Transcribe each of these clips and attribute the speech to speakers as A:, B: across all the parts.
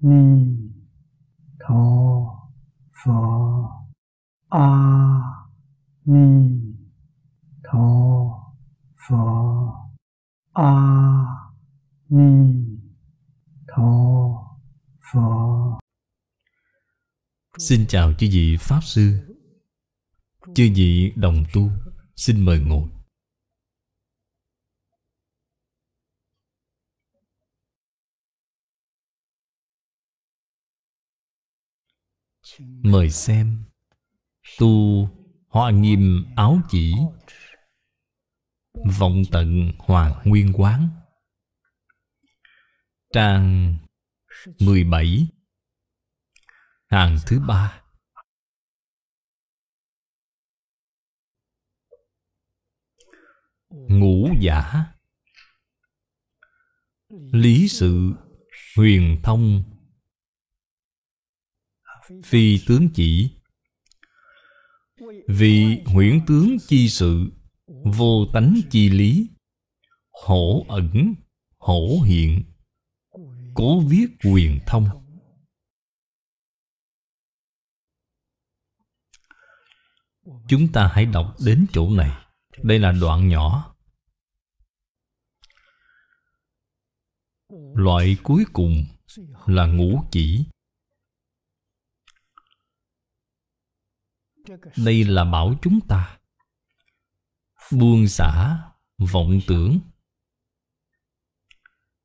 A: ni tho pho a ni tho pho a ni tho pho
B: Xin chào chư vị Pháp Sư. Chư vị đồng tu, Xin mời ngồi. Mời xem. Tu Hoa Nghiêm Áo Chỉ. Vọng Tận Hoàng Nguyên Quán. Trang 17 Hàng thứ ba. Ngũ giả. Lý sự Huyền thông. Phi tướng chỉ. Vì huyễn tướng chi sự, Vô tánh chi lý, Hổ ẩn, Hổ hiện, Cố viết quyền thông. Chúng ta hãy đọc đến chỗ này. Đây là đoạn nhỏ. Loại cuối cùng là ngũ chỉ. Đây là bảo chúng ta. Buông xả vọng tưởng.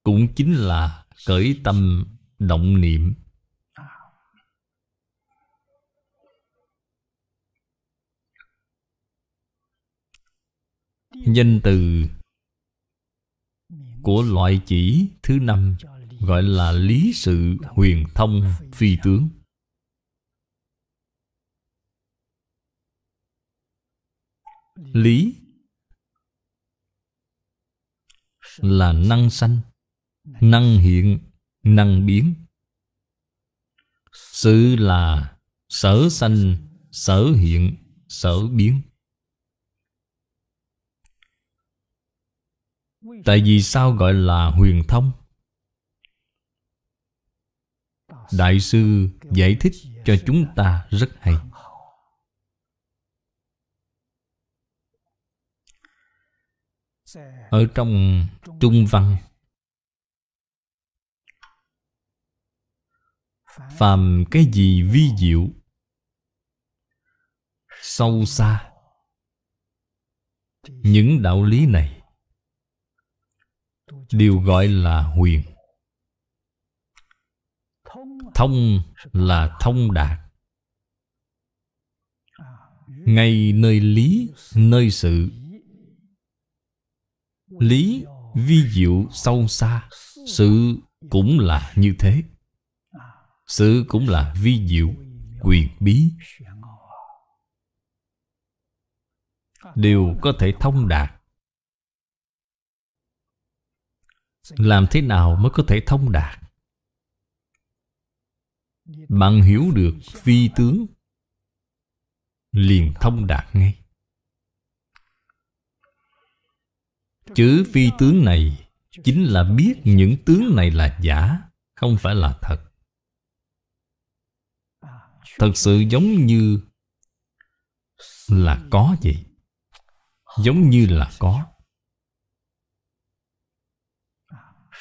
B: Cũng chính là cởi tâm động niệm. Danh từ của loại chỉ thứ năm gọi là lý sự huyền thông phi tướng. Lý là năng sanh, năng hiện, năng biến. Sự là sở sanh, sở hiện, sở biến. Tại vì sao gọi là huyền thông? Đại sư giải thích cho chúng ta rất hay Ở trong Trung Văn, Phàm cái gì vi diệu, Sâu xa. Những đạo lý này đều gọi là huyền. Thông là thông đạt. Ngay nơi lý, nơi sự lý vi diệu sâu xa, sự cũng là như thế. Sự cũng là vi diệu quyền bí. Đều có thể thông đạt. Làm thế nào mới có thể thông đạt? Bạn hiểu được phi tướng, liền thông đạt ngay. Chữ phi tướng này chính là biết những tướng này là giả, không phải là thật. Thật sự giống như là có vậy. Giống như là có.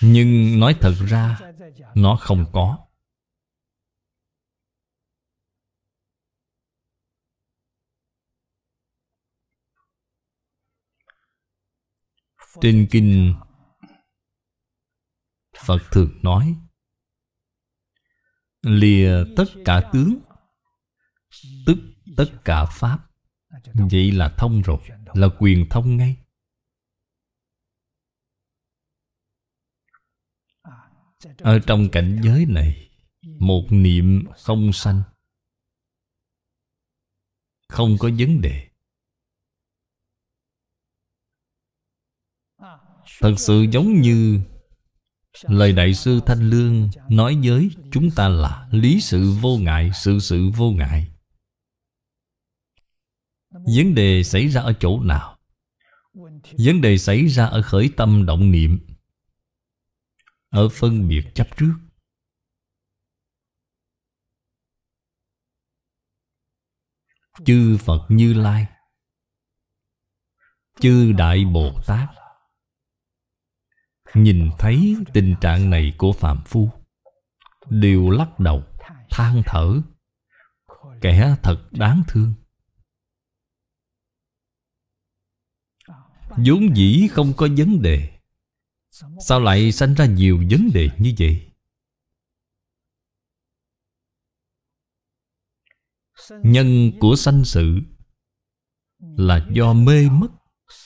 B: Nhưng nói thật ra, Nó không có. Trên kinh Phật thường nói, Lìa tất cả tướng, Tức tất cả Pháp. Vậy là thông rồi, Là quyền thông ngay. Ở trong cảnh giới này, Một niệm không sanh, Không có vấn đề. Thật sự giống như Lời Đại sư Thanh Lương nói với chúng ta là Lý sự vô ngại, sự sự vô ngại Vấn đề xảy ra ở chỗ nào? Vấn đề xảy ra ở khởi tâm động niệm Ở phân biệt chấp trước Chư Phật Như Lai Chư Đại Bồ Tát Nhìn thấy tình trạng này của Phạm Phu, Đều lắc đầu, Than thở. Kẻ thật đáng thương. Vốn dĩ không có vấn đề. Sao lại sanh ra nhiều vấn đề như vậy? Nhân của sanh sự Là do mê mất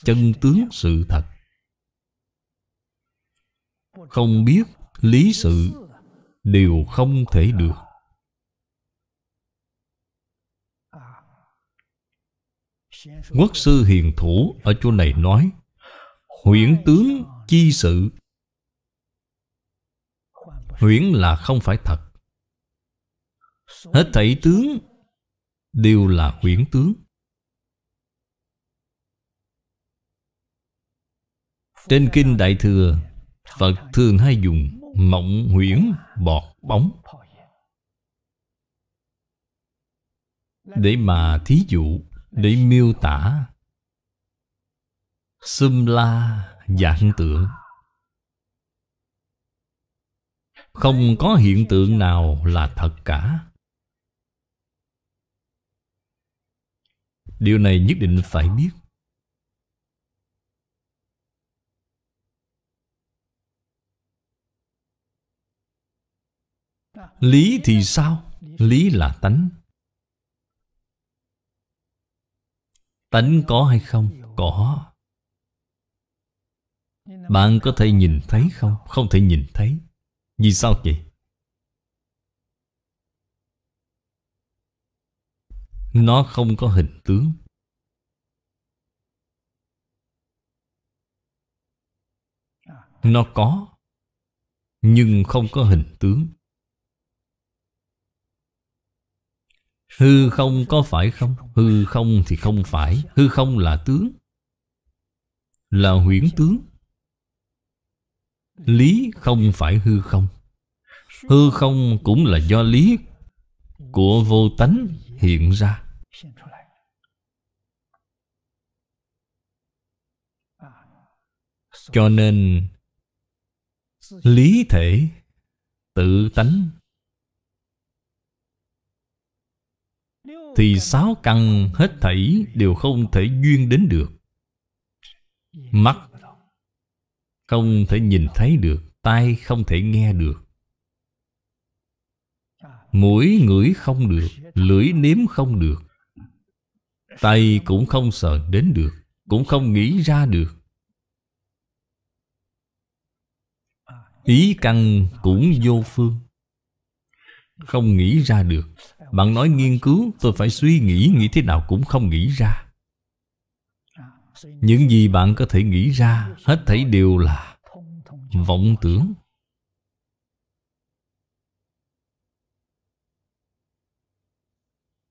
B: chân tướng sự thật. Không biết lý sự Đều không thể được. Quốc sư hiền thủ ở chỗ này nói, Huyễn tướng chi sự? Huyễn là không phải thật. Hết thảy tướng Đều là huyễn tướng. Trên Kinh Đại Thừa Phật thường hay dùng Mộng huyễn bọt bóng. Để mà thí dụ, Để miêu tả. Xâm la dạng tượng. Không có hiện tượng nào là thật cả. Điều này nhất định phải biết. Lý thì sao? Lý là tánh Tánh có hay không? Có Bạn có thể nhìn thấy không? Không thể nhìn thấy Vì sao vậy? Nó không có hình tướng Nó có, Nhưng không có hình tướng Hư không có phải không? Hư không thì không phải. Hư không là tướng. Là huyễn tướng. Lý không phải hư không. Hư không cũng là do lý Của vô tánh hiện ra. Cho nên Lý thể Tự tánh. Thì sáu căn hết thảy Đều không thể duyên đến được. Mắt Không thể nhìn thấy được, Tai không thể nghe được. Mũi, ngửi không được, Lưỡi nếm không được. Tay cũng không sờ đến được, Cũng không nghĩ ra được. Ý căn cũng vô phương, Không nghĩ ra được. Bạn nói nghiên cứu, Tôi phải suy nghĩ Nghĩ thế nào cũng không nghĩ ra. Những gì bạn có thể nghĩ ra, Hết thảy đều là Vọng tưởng.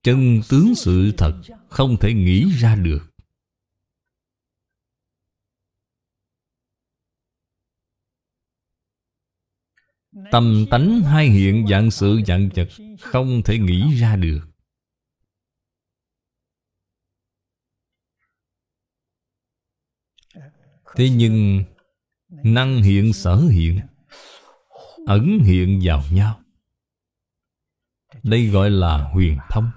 B: Chân tướng sự thật Không thể nghĩ ra được. Tâm tánh hai hiện dạng sự dạng vật Không thể nghĩ ra được. Thế nhưng, Năng hiện sở hiện, Ẩn hiện vào nhau. Đây gọi là huyền thông.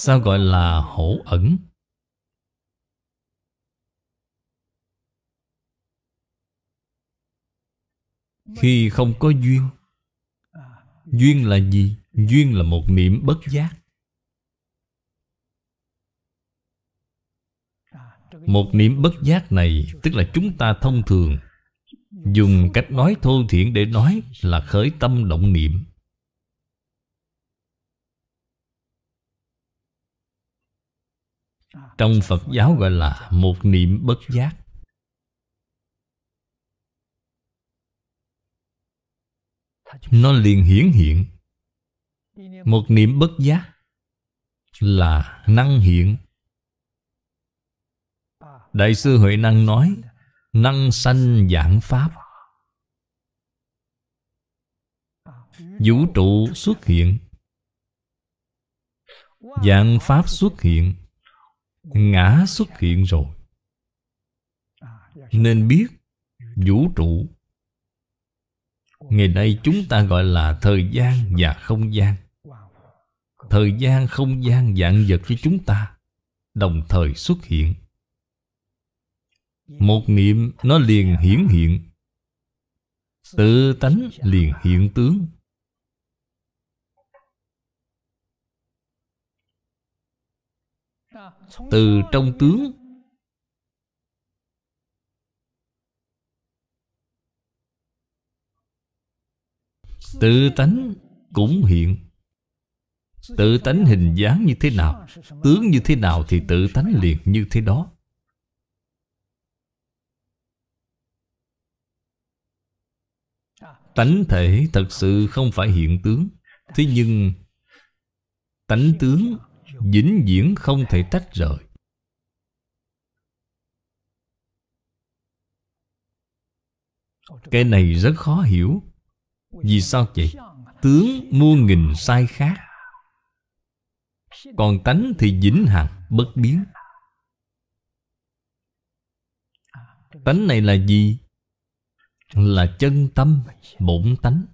B: Sao gọi là hổ ẩn? Khi không có duyên Duyên là gì? Duyên là một niệm bất giác Một niệm bất giác này, Tức là chúng ta thông thường Dùng cách nói thô thiển để nói Là khởi tâm động niệm Trong Phật giáo gọi là một niệm bất giác. Nó liền hiển hiện. Một niệm bất giác Là năng hiện. Đại sư Huệ Năng nói, Năng sanh dạng Pháp. Vũ trụ xuất hiện. Dạng Pháp xuất hiện. Ngã xuất hiện rồi. Nên biết, Vũ trụ, Ngày nay chúng ta gọi là thời gian và không gian. Thời gian, không gian dạng vật với chúng ta, Đồng thời xuất hiện. Một niệm, nó liền hiển hiện. Tự tánh liền hiện tướng. Từ trong tướng. Tự tánh cũng hiện. Tự tánh hình dáng như thế nào, Tướng như thế nào thì tự tánh liền như thế đó. Tánh thể thật sự không phải hiện tướng. Thế nhưng Tánh tướng vĩnh viễn không thể tách rời Cái này rất khó hiểu Vì sao vậy? Tướng muôn nghìn sai khác Còn tánh thì vĩnh hằng bất biến Tánh này là gì? Là chân tâm, bổn tánh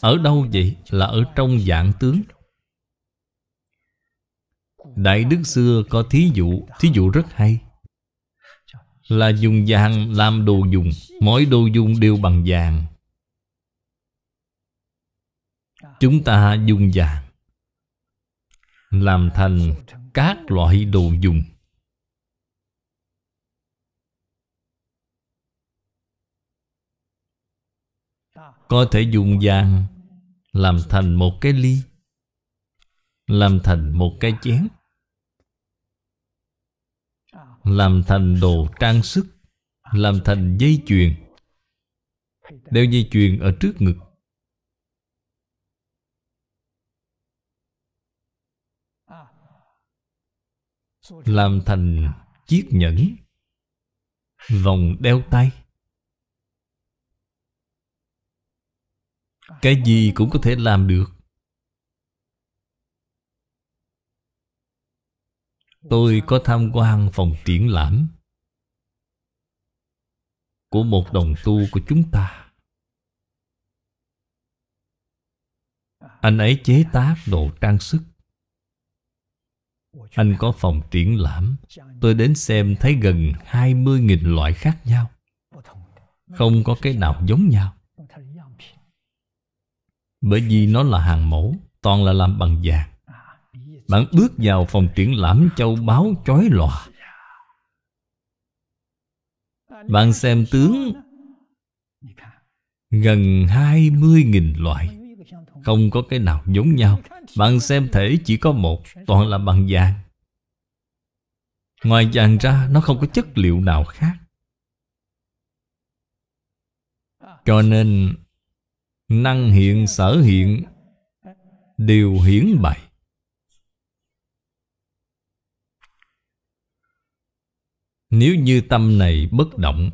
B: Ở đâu vậy? Là ở trong dạng tướng Đại Đức xưa có thí dụ Thí dụ rất hay. Là dùng vàng làm đồ dùng, Mỗi đồ dùng đều bằng vàng. Chúng ta dùng vàng Làm thành các loại đồ dùng. Có thể dùng vàng Làm thành một cái ly. Làm thành một cái chén. Làm thành đồ trang sức. Làm thành dây chuyền. Đeo dây chuyền ở trước ngực. Làm thành chiếc nhẫn. Vòng đeo tay. Cái gì cũng có thể làm được. Tôi có tham quan phòng triển lãm Của một đồng tu của chúng ta. Anh ấy chế tác đồ trang sức. Anh có phòng triển lãm. Tôi đến xem thấy gần 20.000 loại khác nhau. Không có cái nào giống nhau. Bởi vì nó là hàng mẫu, Toàn là làm bằng vàng bạn bước vào phòng triển lãm châu báu chói lòa. Bạn xem tướng. Gần 20.000 loại. Không có cái nào giống nhau. Bạn xem thể chỉ có một, Toàn là bằng vàng. Ngoài vàng ra, Nó không có chất liệu nào khác. Cho nên, Năng hiện, sở hiện, Đều hiển bày. Nếu như tâm này bất động,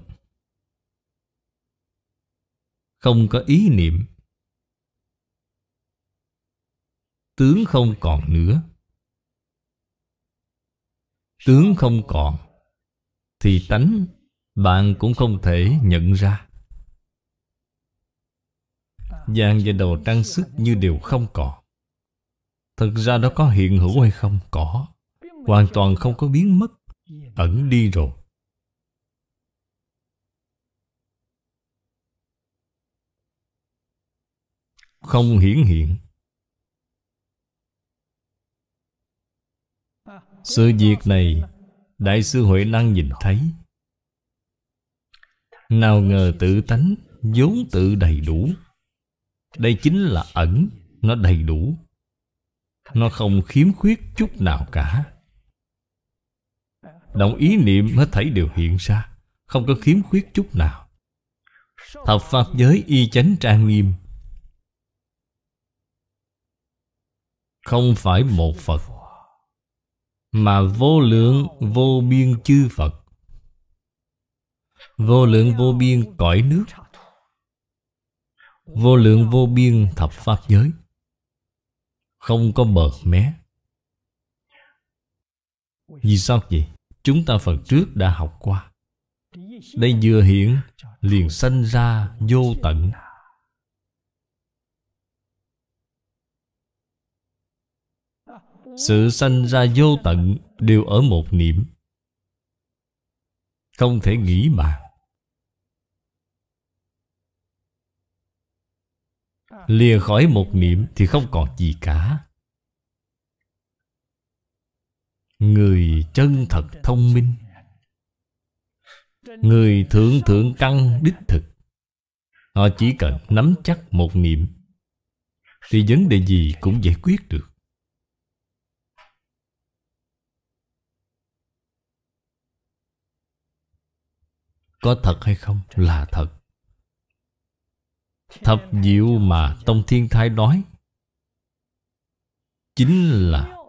B: Không có ý niệm, Tướng không còn nữa. Tướng không còn, Thì tánh Bạn cũng không thể nhận ra. Vàng và đồ trang sức như đều không còn. Thực ra đó có hiện hữu hay không? Có. Hoàn toàn không có biến mất ẩn đi rồi. Không hiển hiện. Sự việc này, đại sư huệ năng nhìn thấy. Nào ngờ tự tánh vốn tự đầy đủ. Đây chính là ẩn, nó đầy đủ. Nó không khiếm khuyết chút nào cả. Động ý niệm hết thảy đều hiện ra, Không có khiếm khuyết chút nào. Thập Pháp giới y chánh trang nghiêm. Không phải một Phật, Mà vô lượng vô biên chư Phật. Vô lượng vô biên cõi nước. Vô lượng vô biên thập pháp giới. Không có bờ mé. Vì sao vậy? Chúng ta phần trước đã học qua. Đây vừa hiện liền sanh ra vô tận. Sự sanh ra vô tận đều ở một niệm. Không thể nghĩ bàn. Lìa khỏi một niệm thì không còn gì cả. Người chân thật thông minh. Người thượng thượng căn đích thực. Họ chỉ cần nắm chắc một niệm, Thì vấn đề gì cũng giải quyết được. Có thật hay không? Là thật. Thập diệu mà Tông Thiên Thai nói Chính là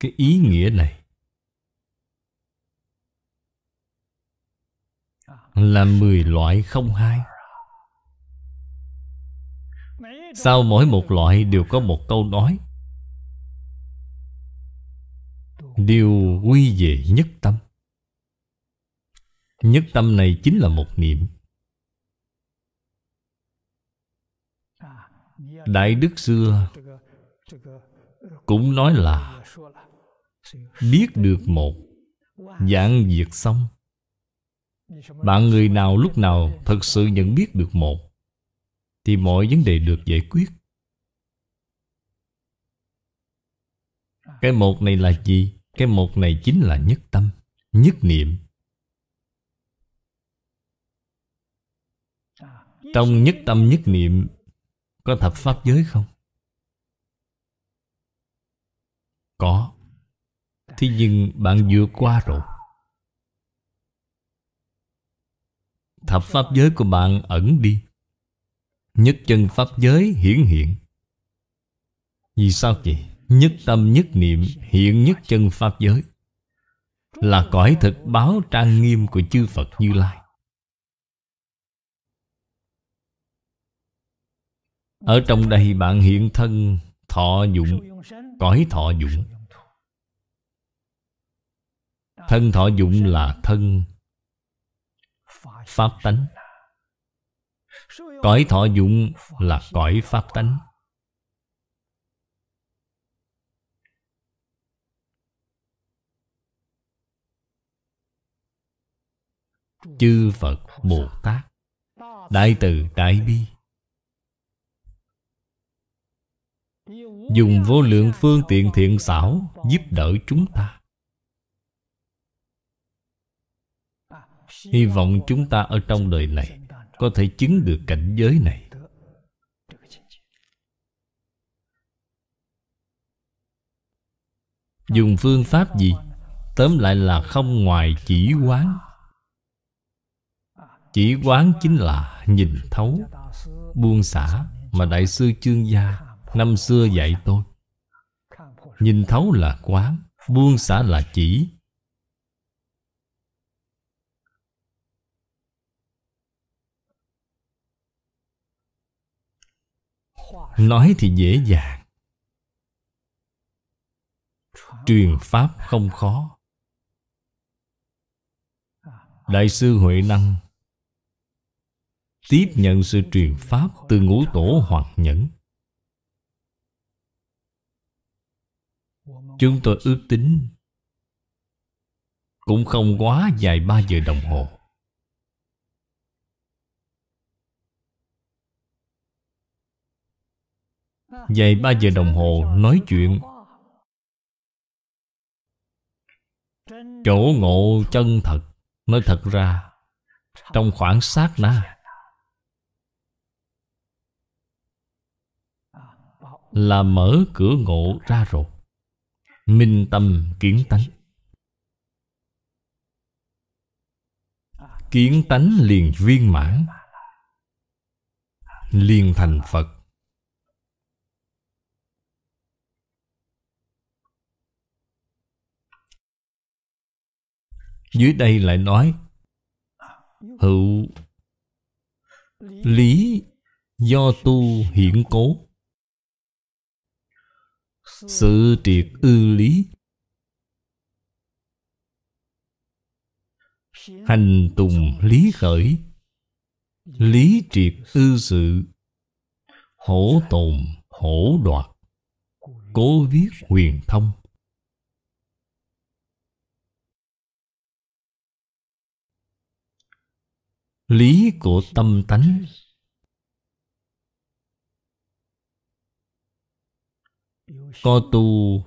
B: cái ý nghĩa này Là mười loại không hai. Sau mỗi một loại đều có một câu nói. Đều quy về nhất tâm. Nhất tâm này chính là một niệm. Đại Đức xưa Cũng nói là Biết được một Dạng diệt xong Bạn người nào lúc nào Thật sự nhận biết được một, Thì mọi vấn đề được giải quyết Cái một này là gì? Cái một này chính là nhất tâm, Nhất niệm Trong nhất tâm, nhất niệm, Có thập pháp giới không? Có Thế nhưng bạn vượt qua rồi. Thập pháp giới của bạn ẩn đi. Nhất chân pháp giới hiển hiện. Vì sao vậy? Nhất tâm nhất niệm hiện nhất chân pháp giới. Là cõi thực báo trang nghiêm của chư Phật Như Lai. Ở trong đây bạn hiện thân thọ dụng, Cõi thọ dụng. Thân thọ dụng là thân. Pháp tánh. Cõi thọ dụng là cõi Pháp tánh. Chư Phật Bồ Tát, Đại từ Đại Bi. Dùng vô lượng phương tiện thiện xảo Giúp đỡ chúng ta. Hy vọng chúng ta ở trong đời này Có thể chứng được cảnh giới này. Dùng phương pháp gì? Tóm lại là không ngoài chỉ quán. Chỉ quán chính là nhìn thấu, Buông xả Mà Đại sư Chương Gia Năm xưa dạy tôi. Nhìn thấu là quán, Buông xả là chỉ. Nói thì dễ dàng. Truyền Pháp không khó. Đại sư Huệ Năng Tiếp nhận sự truyền Pháp từ ngũ tổ Hoàng Nhẫn. Chúng tôi ước tính Cũng không quá dài ba giờ đồng hồ. Dài ba giờ đồng hồ nói chuyện. Chỗ ngộ chân thật, Nói thật ra, Trong khoảng sát na. Là mở cửa ngộ ra rồi. Minh tâm kiến tánh. Kiến tánh liền viên mãn, Liền thành Phật. Dưới đây lại nói, Hữu Lý do tu hiển cố. Sự triệt ư lý. Hành tùng lý khởi. Lý triệt ư sự. Hổ tồn hổ đoạt. Cố viết huyền thông. Lý của tâm tánh. Có tu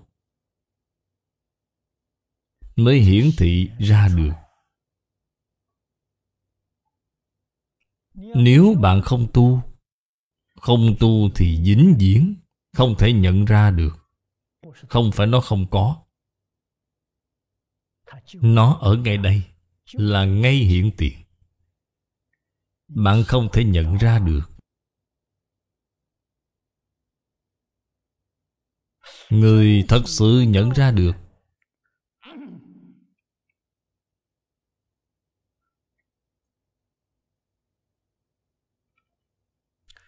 B: Mới hiển thị ra được. Nếu bạn không tu Không tu thì dính diễn, Không thể nhận ra được. Không phải nó không có. Nó ở ngay đây, Là ngay hiện tiền bạn không thể nhận ra được. Người thật sự nhận ra được.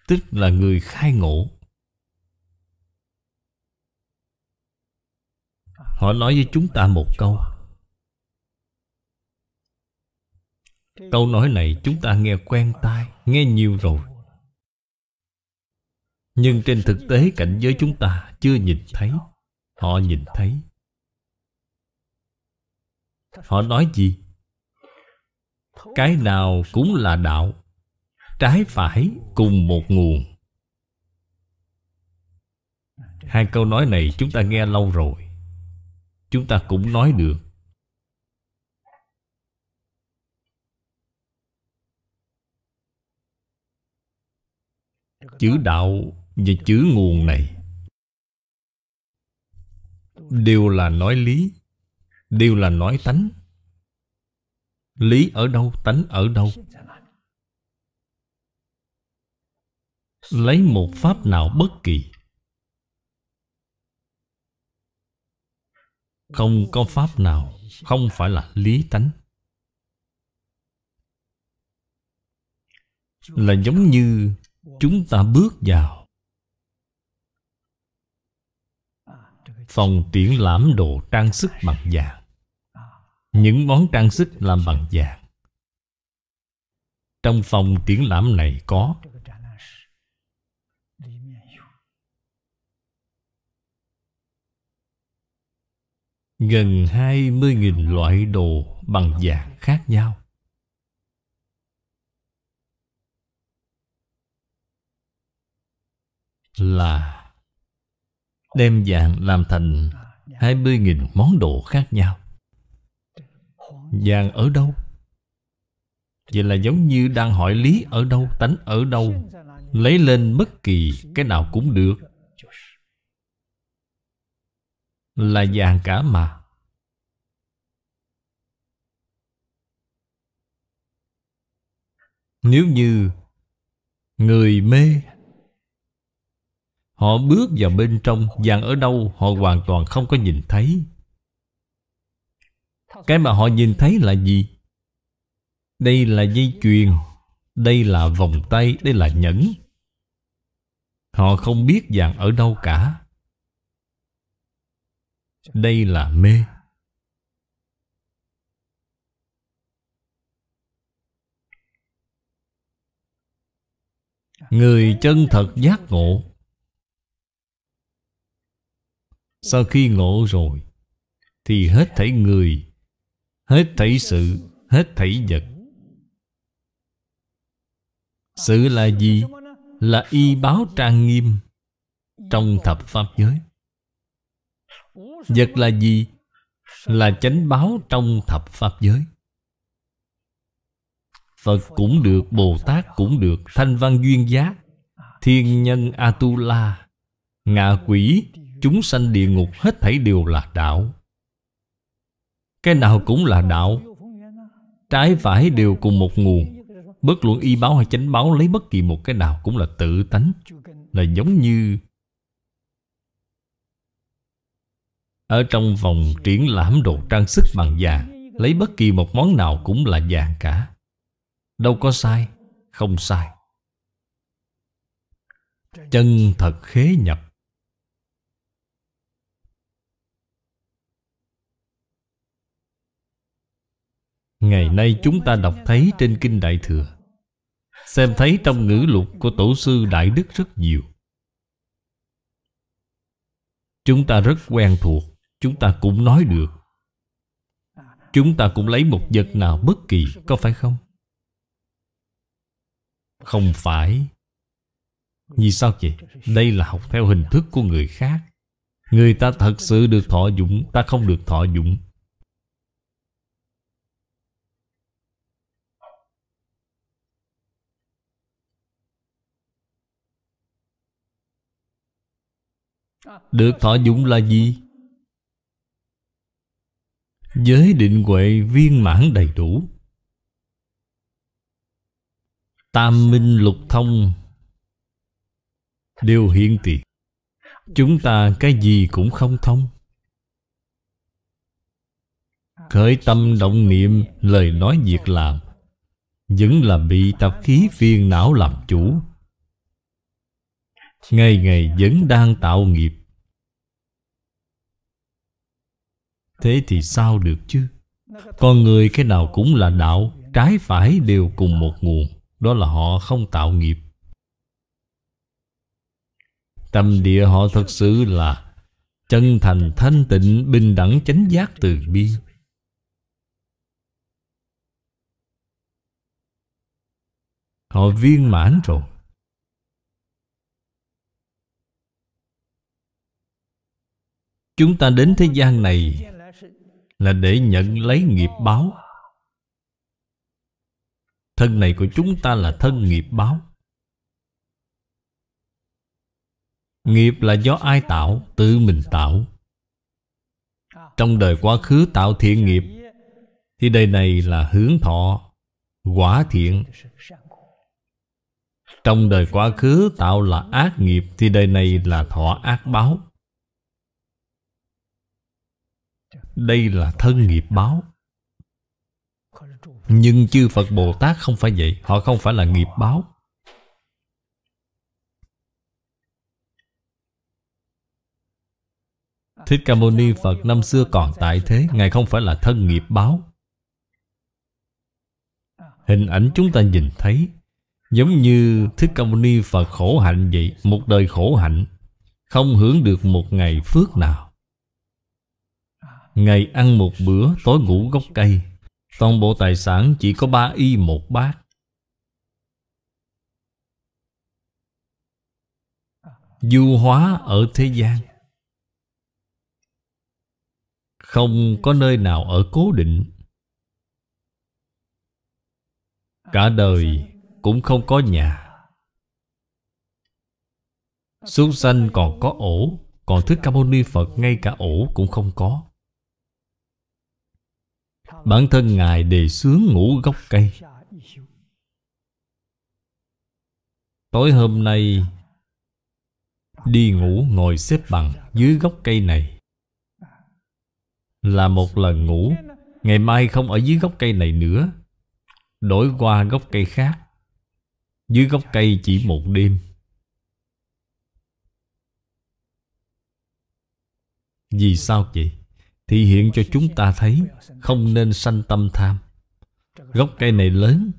B: Tức là người khai ngộ. Họ nói với chúng ta một câu. Câu nói này chúng ta nghe quen tai, Nghe nhiều rồi. Nhưng trên thực tế cảnh giới chúng ta chưa nhìn thấy, Họ nhìn thấy. Họ nói gì? Cái nào cũng là đạo, Trái phải cùng một nguồn. Hai câu nói này chúng ta nghe lâu rồi. Chúng ta cũng nói được. Chữ đạo và chữ nguồn này Đều là nói lý Đều là nói tánh. Lý ở đâu, tánh ở đâu? Lấy một pháp nào bất kỳ. Không có pháp nào Không phải là lý tánh. Là giống như Chúng ta bước vào Phòng triển lãm đồ trang sức bằng vàng. Những món trang sức làm bằng vàng. Trong phòng triển lãm này có Gần 20.000 loại đồ bằng vàng khác nhau. Là Đem vàng làm thành 20.000 món đồ khác nhau. Vàng ở đâu? Vậy là giống như đang hỏi lý ở đâu, tánh ở đâu Lấy lên bất kỳ cái nào cũng được. Là vàng cả mà. Nếu như người mê họ bước vào bên trong vàng ở đâu họ hoàn toàn không có nhìn thấy. Cái mà họ nhìn thấy là gì? Đây là dây chuyền, đây là vòng tay, đây là nhẫn. Họ không biết vàng ở đâu cả. Đây là mê. Người chân thật giác ngộ. Sau khi ngộ rồi thì hết thảy người hết thảy sự hết thảy vật. Sự là gì? Là y báo trang nghiêm trong thập pháp giới. Vật là gì? Là chánh báo trong thập pháp giới. Phật cũng được, Bồ Tát cũng được Thanh văn duyên giác Thiên nhân Atula Ngạ quỷ Chúng sanh địa ngục Hết thảy đều là đạo. Cái nào cũng là đạo, Trái phải đều cùng một nguồn. Bất luận y báo hay chánh báo, Lấy bất kỳ một cái nào cũng là tự tánh, Là giống như Ở trong vòng triển lãm đồ trang sức bằng vàng, Lấy bất kỳ một món nào cũng là vàng cả. Đâu có sai, Không sai. Chân thật khế nhập Ngày nay chúng ta đọc thấy trên Kinh Đại Thừa. Xem thấy trong ngữ lục của Tổ sư Đại Đức rất nhiều. Chúng ta rất quen thuộc, Chúng ta cũng nói được. Chúng ta cũng lấy một vật nào bất kỳ, Có phải không? Không phải. Vì sao vậy? Đây là học theo hình thức của người khác. Người ta thật sự được thọ dụng Ta không được thọ dụng Được thọ dụng là gì? Giới định huệ viên mãn đầy đủ. Tam minh lục thông. Đều hiện tiền. Chúng ta cái gì cũng không thông. Khởi tâm động niệm, Lời nói việc làm. Vẫn là bị tập khí phiền não làm chủ. Ngày ngày vẫn đang tạo nghiệp. Thế thì sao được chứ? Con người cái nào cũng là đạo, Trái phải đều cùng một nguồn, Đó là họ không tạo nghiệp. Tâm địa họ thật sự là Chân thành, thanh tịnh, Bình đẳng, chánh giác từ bi. Họ viên mãn rồi. Chúng ta đến thế gian này Là để nhận lấy nghiệp báo. Thân này của chúng ta là thân nghiệp báo. Nghiệp là do ai tạo? Tự mình tạo. Trong đời quá khứ tạo thiện nghiệp, Thì đời này là hướng thọ, Quả thiện. Trong đời quá khứ tạo là ác nghiệp, Thì đời này là thọ ác báo. Đây là thân nghiệp báo. Nhưng chư Phật Bồ Tát không phải vậy, Họ không phải là nghiệp báo. Thích Ca Mâu Ni Phật năm xưa còn tại thế, Ngài không phải là thân nghiệp báo. Hình ảnh chúng ta nhìn thấy, Giống như Thích Ca Mâu Ni Phật khổ hạnh vậy, Một đời khổ hạnh, Không hưởng được một ngày phước nào. Ngày ăn một bữa, Tối ngủ gốc cây. Toàn bộ tài sản chỉ có ba y một bát. Du hóa ở thế gian. Không có nơi nào ở cố định. Cả đời cũng không có nhà. Súc sanh còn có ổ, Còn thức Ca Mâu Ni Phật ngay cả ổ cũng không có. Bản thân Ngài đề xướng ngủ gốc cây. Tối hôm nay, Đi ngủ ngồi xếp bằng dưới gốc cây này. Là một lần ngủ, Ngày mai không ở dưới gốc cây này nữa. Đổi qua gốc cây khác. Dưới gốc cây chỉ một đêm. Vì sao vậy? Thị hiện cho chúng ta thấy Không nên sanh tâm tham. Gốc cây này lớn.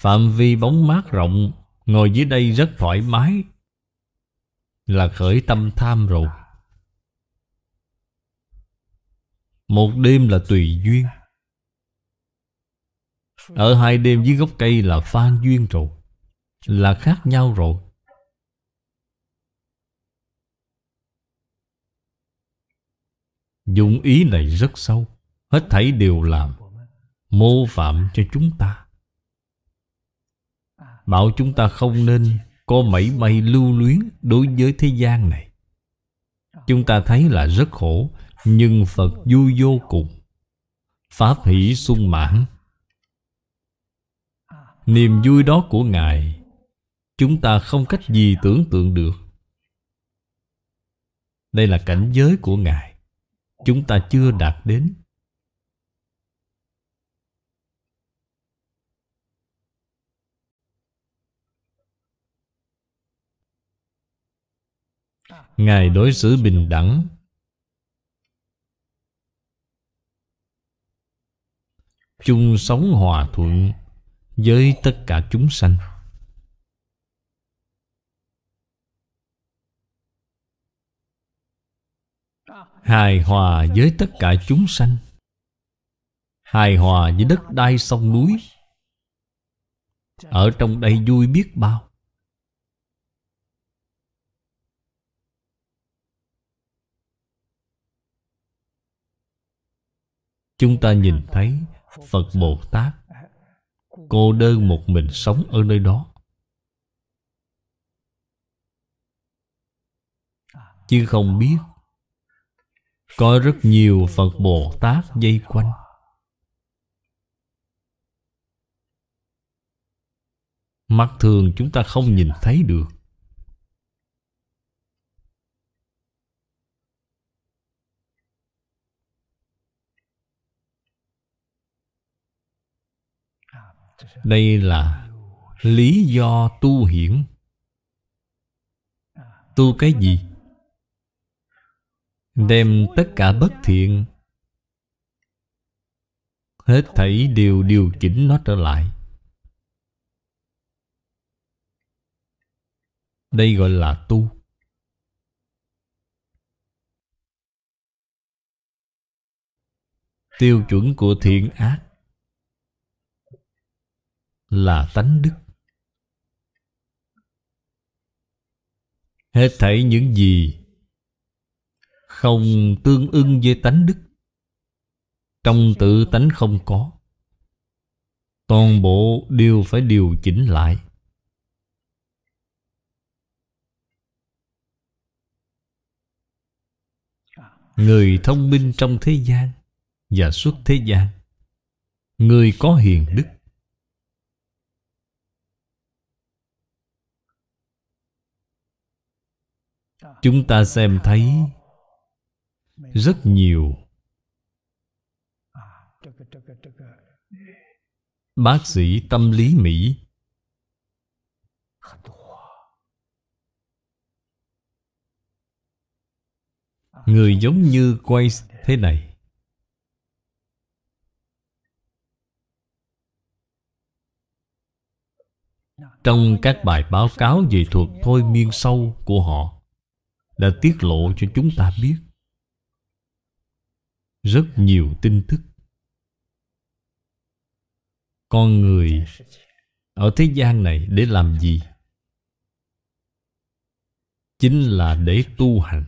B: Phạm vi bóng mát rộng, Ngồi dưới đây rất thoải mái, Là khởi tâm tham rồi. Một đêm là tùy duyên. Ở hai đêm dưới gốc cây là phan duyên rồi, Là khác nhau rồi. Dụng ý này rất sâu Hết thảy đều làm Mô phạm cho chúng ta. Bảo chúng ta không nên Có mảy may lưu luyến Đối với thế gian này. Chúng ta thấy là rất khổ, Nhưng Phật vui vô cùng. Pháp hỷ sung mãn. Niềm vui đó của Ngài, Chúng ta không cách gì tưởng tượng được. Đây là cảnh giới của Ngài chúng ta chưa đạt đến. Ngài đối xử bình đẳng. Chung sống hòa thuận với tất cả chúng sanh. Hài hòa với tất cả chúng sanh. Hài hòa với đất đai sông núi. Ở trong đây vui biết bao. Chúng ta nhìn thấy phật bồ tát. Cô đơn một mình sống ở nơi đó. Chứ không biết có rất nhiều phật bồ tát dây quanh. Mắt thường chúng ta không nhìn thấy được. Đây là lý do tu hiển. Tu cái gì? Đem tất cả bất thiện. Hết thảy đều điều chỉnh nó trở lại. Đây gọi là tu. Tiêu chuẩn của thiện ác là tánh đức. Hết thảy những gì không tương ưng với tánh đức. Trong tự tánh không có, toàn bộ đều phải điều chỉnh lại. Người thông minh trong thế gian và suốt thế gian, người có hiền đức. Chúng ta xem thấy rất nhiều. bác sĩ tâm lý mỹ. Người giống như quay thế này. Trong các bài báo cáo về thuật thôi miên sâu của họ đã tiết lộ cho chúng ta biết rất nhiều tin tức. Con người ở thế gian này để làm gì? Chính là để tu hành.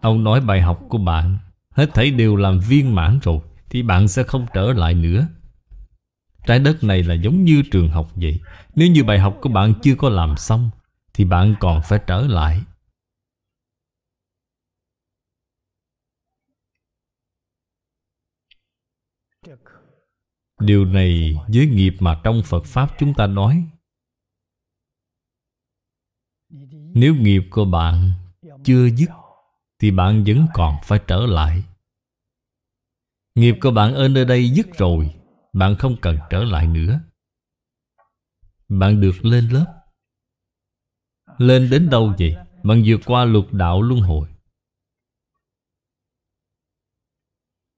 B: Ông nói bài học của bạn, hết thảy đều làm viên mãn rồi, thì bạn sẽ không trở lại nữa. Trái đất này là giống như trường học vậy. Nếu như bài học của bạn chưa có làm xong, thì bạn còn phải trở lại. Điều này với nghiệp mà trong Phật Pháp chúng ta nói. Nếu nghiệp của bạn chưa dứt, Thì bạn vẫn còn phải trở lại. Nghiệp của bạn ở nơi đây dứt rồi, Bạn không cần trở lại nữa. Bạn được lên lớp. Lên đến đâu vậy? Bạn vượt qua lục đạo luân hồi.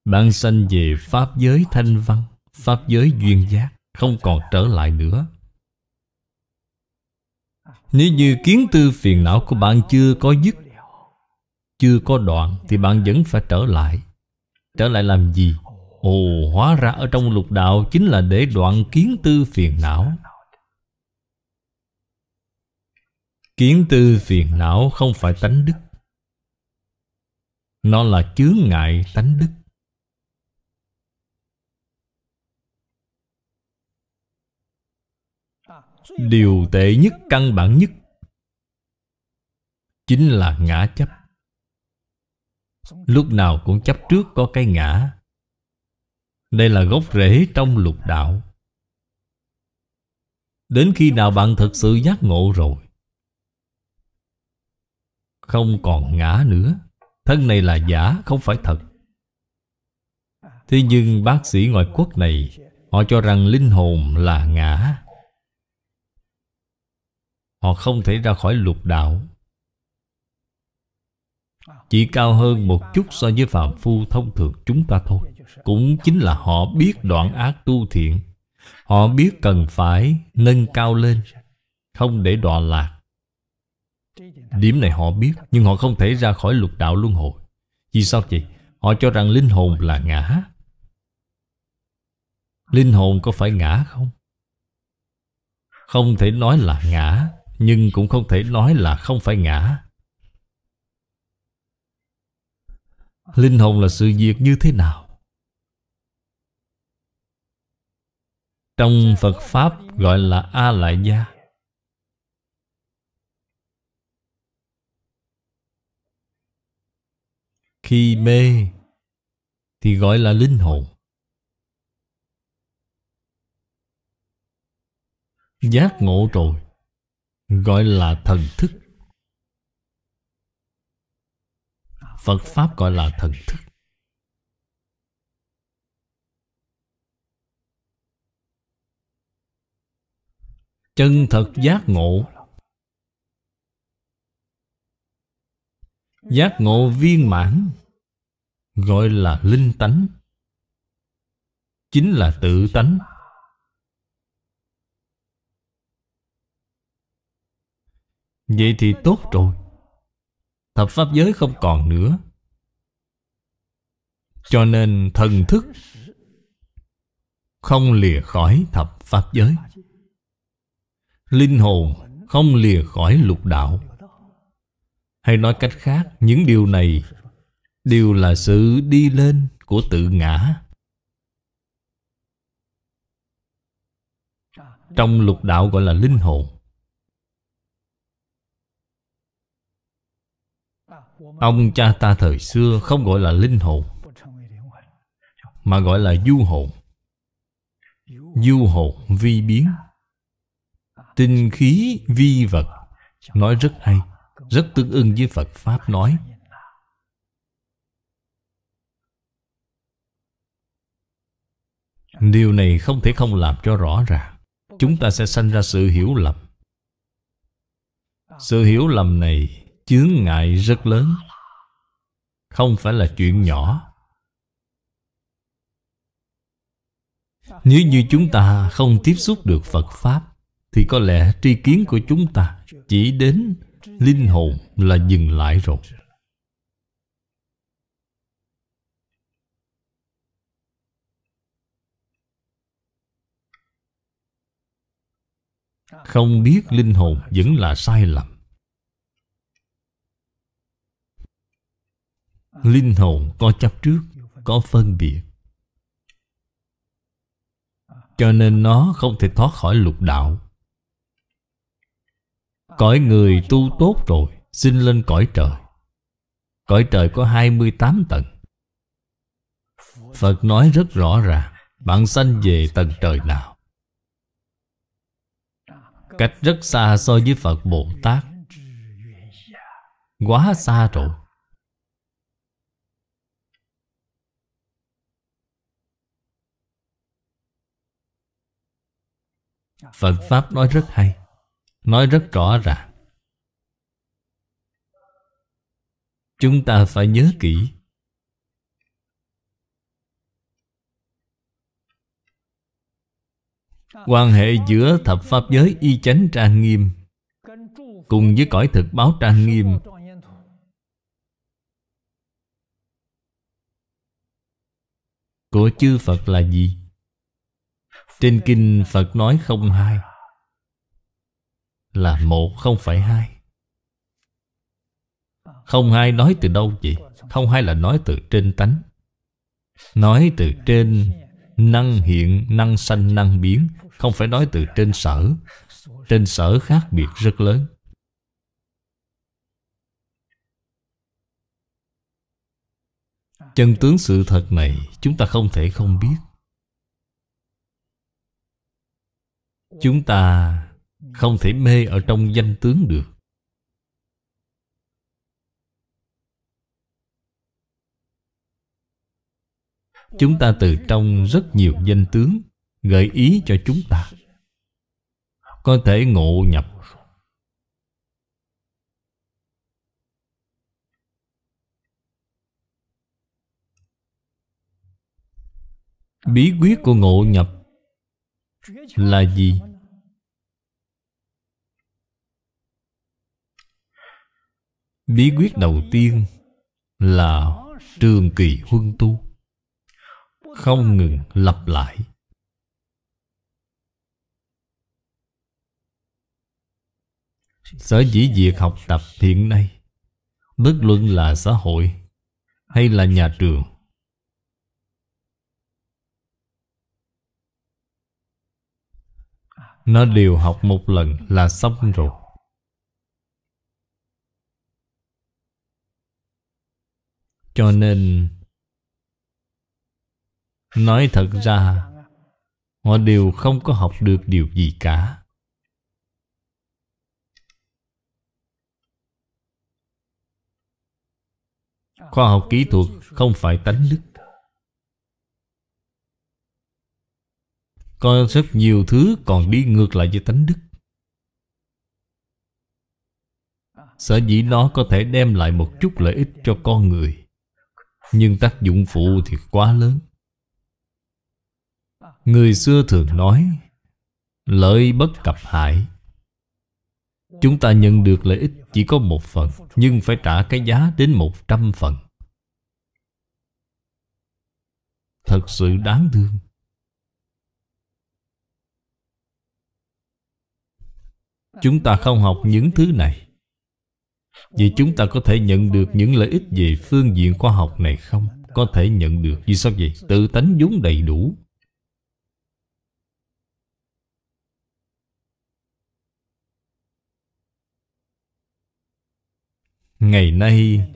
B: Bạn sanh về Pháp giới thanh văn. Pháp giới duyên giác Không còn trở lại nữa. Nếu như kiến tư phiền não của bạn chưa có dứt Chưa có đoạn Thì bạn vẫn phải trở lại. Trở lại làm gì? Ồ, hóa ra ở trong lục đạo Chính là để đoạn kiến tư phiền não. Kiến tư phiền não không phải tánh đức. Nó là chướng ngại tánh đức. Điều tệ nhất, căn bản nhất Chính là ngã chấp. Lúc nào cũng chấp trước có cái ngã. Đây là gốc rễ trong lục đạo. Đến khi nào bạn thật sự giác ngộ rồi, Không còn ngã nữa. Thân này là giả, không phải thật. Thế nhưng bác sĩ ngoại quốc này, Họ cho rằng linh hồn là ngã. Họ không thể ra khỏi lục đạo. Chỉ cao hơn một chút so với phàm phu thông thường chúng ta thôi. Cũng chính là họ biết đoạn ác tu thiện. Họ biết cần phải nâng cao lên, Không để đọa lạc. Điểm này họ biết, Nhưng họ không thể ra khỏi lục đạo luân hồi. Vì sao vậy? Họ cho rằng linh hồn là ngã. Linh hồn có phải ngã không? Không thể nói là ngã. Nhưng cũng không thể nói là không phải ngã. Linh hồn là sự việc như thế nào? Trong Phật Pháp gọi là A-lại gia Khi mê Thì gọi là linh hồn. Giác ngộ rồi. Gọi là thần thức. Phật Pháp gọi là thần thức. Chân thật giác ngộ. Giác ngộ viên mãn, Gọi là linh tánh. Chính là tự tánh. Vậy thì tốt rồi. Thập pháp giới không còn nữa. Cho nên thần thức Không lìa khỏi thập pháp giới. Linh hồn không lìa khỏi lục đạo. Hay nói cách khác, Những điều này Đều là sự đi lên của tự ngã. Trong lục đạo gọi là linh hồn. Ông cha ta thời xưa không gọi là linh hồn, Mà gọi là du hồn. Du hồn vi biến. Tinh khí, vi vật. Nói rất hay, Rất tương ưng với Phật Pháp nói. Điều này không thể không làm cho rõ ràng. Chúng ta sẽ sanh ra sự hiểu lầm. Sự hiểu lầm này chướng ngại rất lớn. Không phải là chuyện nhỏ. Nếu như chúng ta không tiếp xúc được Phật Pháp, Thì có lẽ tri kiến của chúng ta Chỉ đến linh hồn là dừng lại rồi. Không biết linh hồn vẫn là sai lầm. Linh hồn có chấp trước, Có phân biệt. Cho nên nó không thể thoát khỏi lục đạo. Cõi người tu tốt rồi Xin lên cõi trời. Cõi trời có 28 tầng. Phật nói rất rõ ràng, Bạn sanh về tầng trời nào. Cách rất xa so với Phật Bồ Tát. Quá xa rồi. Phật Pháp nói rất hay, Nói rất rõ ràng Chúng ta phải nhớ kỹ Quan hệ giữa thập pháp giới y chánh trang nghiêm Cùng với cõi thực báo trang nghiêm Của chư Phật là gì? Trên kinh Phật nói không hai Là một không phải hai. Không hai nói từ đâu vậy? Không hai là nói từ trên tánh. Nói từ trên năng hiện, năng sanh, năng biến. Không phải nói từ trên sở. Trên sở khác biệt rất lớn. Chân tướng sự thật này chúng ta không thể không biết. chúng ta không thể mê ở trong danh tướng được. Chúng ta từ trong rất nhiều danh tướng gợi ý cho chúng ta. Có thể ngộ nhập. Bí quyết của ngộ nhập là gì? Bí quyết đầu tiên là trường kỳ huân tu Không ngừng lặp lại Sở dĩ việc học tập hiện nay, Bất luận là xã hội Hay là nhà trường Nó đều học một lần là xong rồi. Cho nên, Nói thật ra, Họ đều không có học được điều gì cả. Khoa học kỹ thuật không phải tánh đức. Có rất nhiều thứ còn đi ngược lại với tánh đức. Sở dĩ nó có thể đem lại một chút lợi ích cho con người, Nhưng tác dụng phụ thì quá lớn. Người xưa thường nói, Lợi bất cập hại. Chúng ta nhận được lợi ích chỉ có một phần, Nhưng phải trả cái giá đến một trăm phần. Thật sự đáng thương. Chúng ta không học những thứ này. Vì chúng ta có thể nhận được những lợi ích về phương diện khoa học này không? Có thể nhận được. Vì sao vậy? Tự tánh vốn đầy đủ. Ngày nay,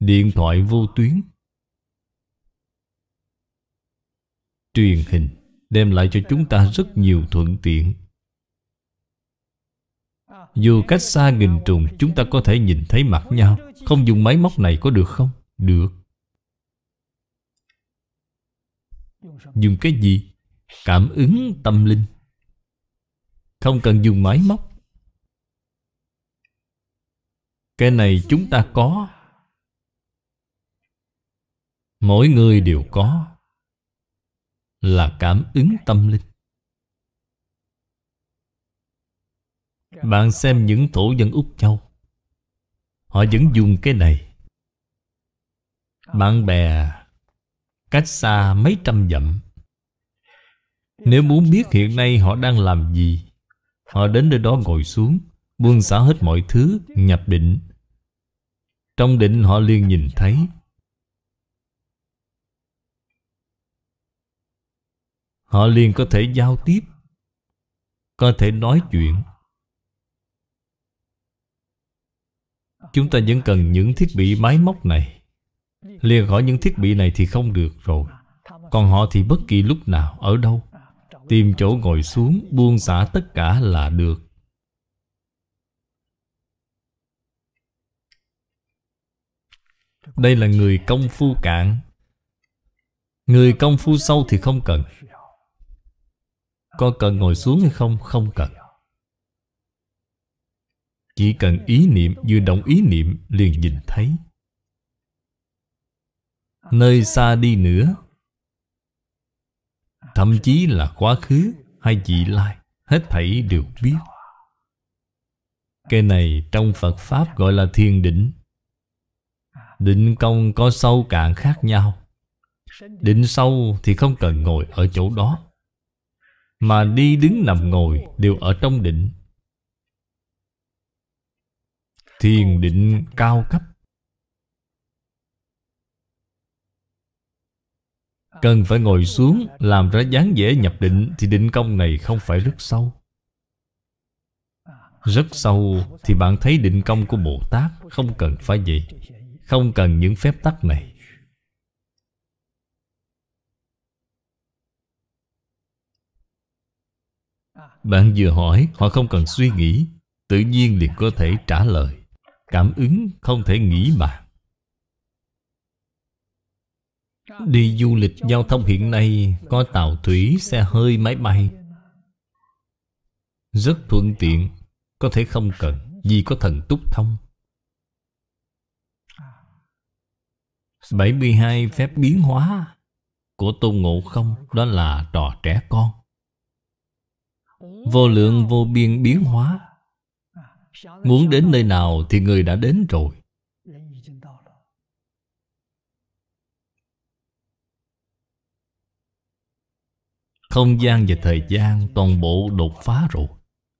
B: Điện thoại vô tuyến. Truyền hình Đem lại cho chúng ta rất nhiều thuận tiện. Dù cách xa nghìn trùng, Chúng ta có thể nhìn thấy mặt nhau. Không dùng máy móc này có được không? Được. Dùng cái gì? Cảm ứng tâm linh. Không cần dùng máy móc. Cái này chúng ta có. Mỗi người đều có. Là cảm ứng tâm linh. Bạn xem những tổ dân Úc Châu. Họ vẫn dùng cái này. Bạn bè Cách xa mấy trăm dặm. Nếu muốn biết hiện nay họ đang làm gì Họ đến nơi đó ngồi xuống Buông xả hết mọi thứ Nhập định. Trong định họ liền nhìn thấy. Họ liền có thể giao tiếp Có thể nói chuyện Chúng ta vẫn cần những thiết bị máy móc này. Liền khỏi những thiết bị này thì không được rồi. Còn họ thì bất kỳ lúc nào, ở đâu? Tìm chỗ ngồi xuống, buông xả tất cả là được. Đây là người công phu cạn. Người công phu sâu thì không cần. Có cần ngồi xuống hay không? Không cần. Chỉ cần ý niệm Vừa động ý niệm liền nhìn thấy. Nơi xa đi nữa, Thậm chí là quá khứ Hay vị lai, Hết thảy đều biết. Cái này trong Phật Pháp gọi là thiền định. Định công có sâu cạn khác nhau. Định sâu thì không cần ngồi ở chỗ đó, Mà đi đứng nằm ngồi đều ở trong định. Thiền định cao cấp. Cần phải ngồi xuống, Làm ra dáng vẻ nhập định Thì định công này không phải rất sâu. Rất sâu Thì bạn thấy định công của Bồ Tát Không cần phải vậy, không cần những phép tắc này. Bạn vừa hỏi, Họ không cần suy nghĩ, Tự nhiên liền có thể trả lời. Cảm ứng không thể nghĩ bàn Đi du lịch giao thông hiện nay Có tàu thủy, xe hơi, máy bay. Rất thuận tiện Có thể không cần Vì có thần túc thông. 72 phép biến hóa của Tôn Ngộ Không Đó là trò trẻ con. Vô lượng vô biên biến hóa. Muốn đến nơi nào thì người đã đến rồi. Không gian và thời gian toàn bộ đột phá rồi.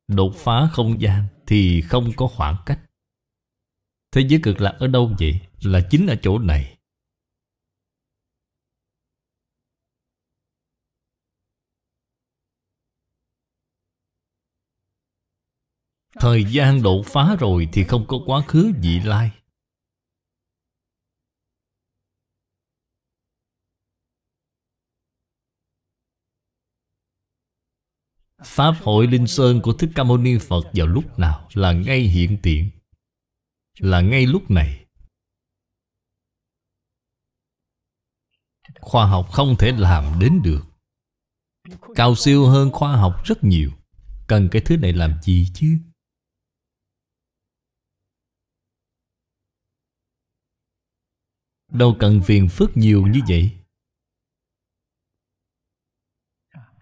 B: Đột phá không gian thì không có khoảng cách. Thế giới cực lạc ở đâu vậy? Là chính ở chỗ này. Thời gian độ phá rồi thì không có quá khứ, vị lai. Pháp hội Linh Sơn của Thích Ca Mâu Ni Phật vào lúc nào là ngay hiện tiện Là ngay lúc này. Khoa học không thể làm đến được. Cao siêu hơn khoa học rất nhiều. Cần cái thứ này làm gì chứ? Đâu cần phiền phức nhiều như vậy.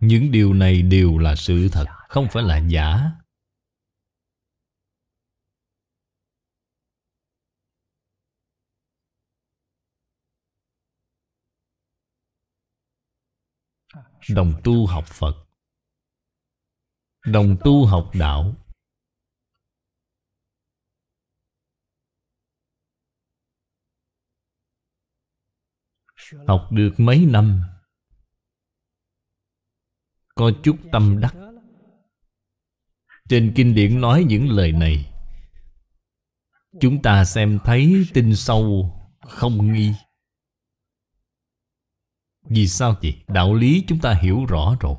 B: Những điều này đều là sự thật, Không phải là giả. Đồng tu học Phật. Đồng tu học đạo. Học được mấy năm? Có chút tâm đắc. Trên kinh điển nói những lời này. Chúng ta xem thấy tinh sâu, Không nghi. Vì sao vậy? Đạo lý chúng ta hiểu rõ rồi.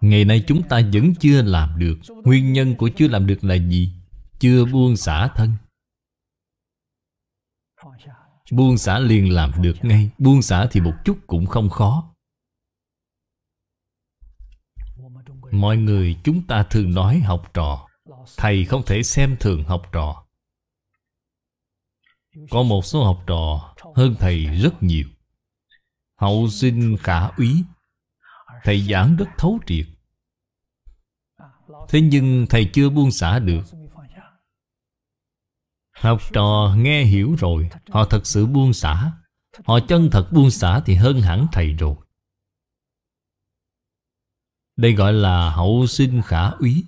B: Ngày nay chúng ta vẫn chưa làm được. Nguyên nhân của chưa làm được là gì? Chưa buông xả thân. Buông xả liền làm được ngay. Buông xả thì một chút cũng không khó. Mọi người chúng ta thường nói học trò. Thầy không thể xem thường học trò. Có một số học trò hơn thầy rất nhiều. Hậu sinh khả úy. Thầy giảng rất thấu triệt. Thế nhưng thầy chưa buông xả được. Học trò nghe hiểu rồi, Họ thật sự buông xả. Họ chân thật buông xả thì hơn hẳn thầy rồi. Đây gọi là hậu sinh khả úy.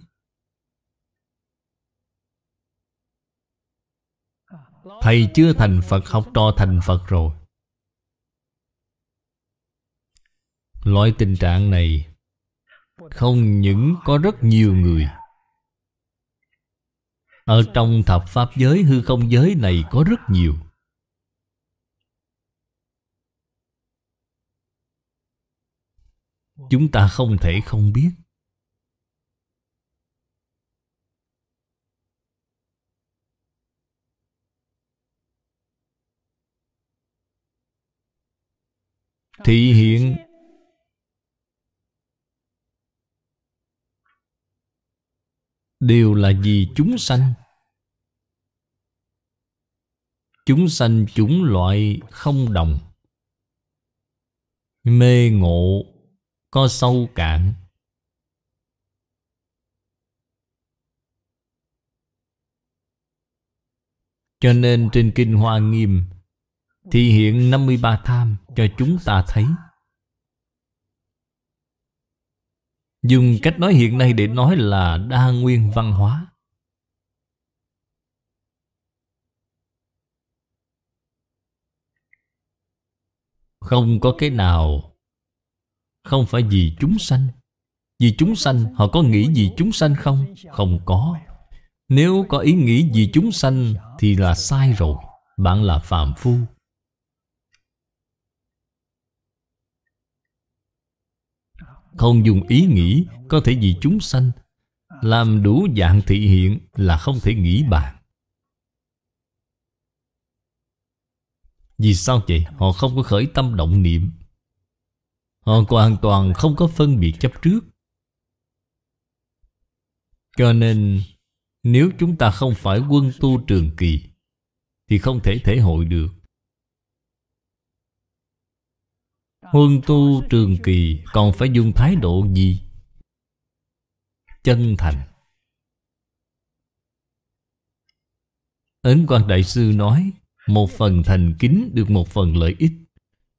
B: Thầy chưa thành Phật, học trò thành Phật rồi. Loại tình trạng này, Không những có rất nhiều người ở trong thập pháp giới, hư không giới này có rất nhiều. Chúng ta không thể không biết. Thị hiện đều là vì chúng sanh. Chúng sanh chúng loại không đồng. Mê ngộ, có sâu cạn. Cho nên trên kinh hoa nghiêm thì hiện 53 tham cho chúng ta thấy. Dùng cách nói hiện nay để nói là đa nguyên văn hóa. Không có cái nào, Không phải vì chúng sanh. Vì chúng sanh, Họ có nghĩ vì chúng sanh không? Không có. Nếu có ý nghĩ vì chúng sanh Thì là sai rồi. Bạn là phàm phu. Không dùng ý nghĩ Có thể vì chúng sanh. Làm đủ dạng thị hiện Là không thể nghĩ bàn. Vì sao vậy? Họ không có khởi tâm động niệm. Họ hoàn toàn không có phân biệt chấp trước. Cho nên, Nếu chúng ta không phải quân tu trường kỳ, Thì không thể thể hội được. Huân tu trường kỳ, Còn phải dùng thái độ gì? Chân thành. Ấn quan Đại Sư nói, Một phần thành kính được một phần lợi ích.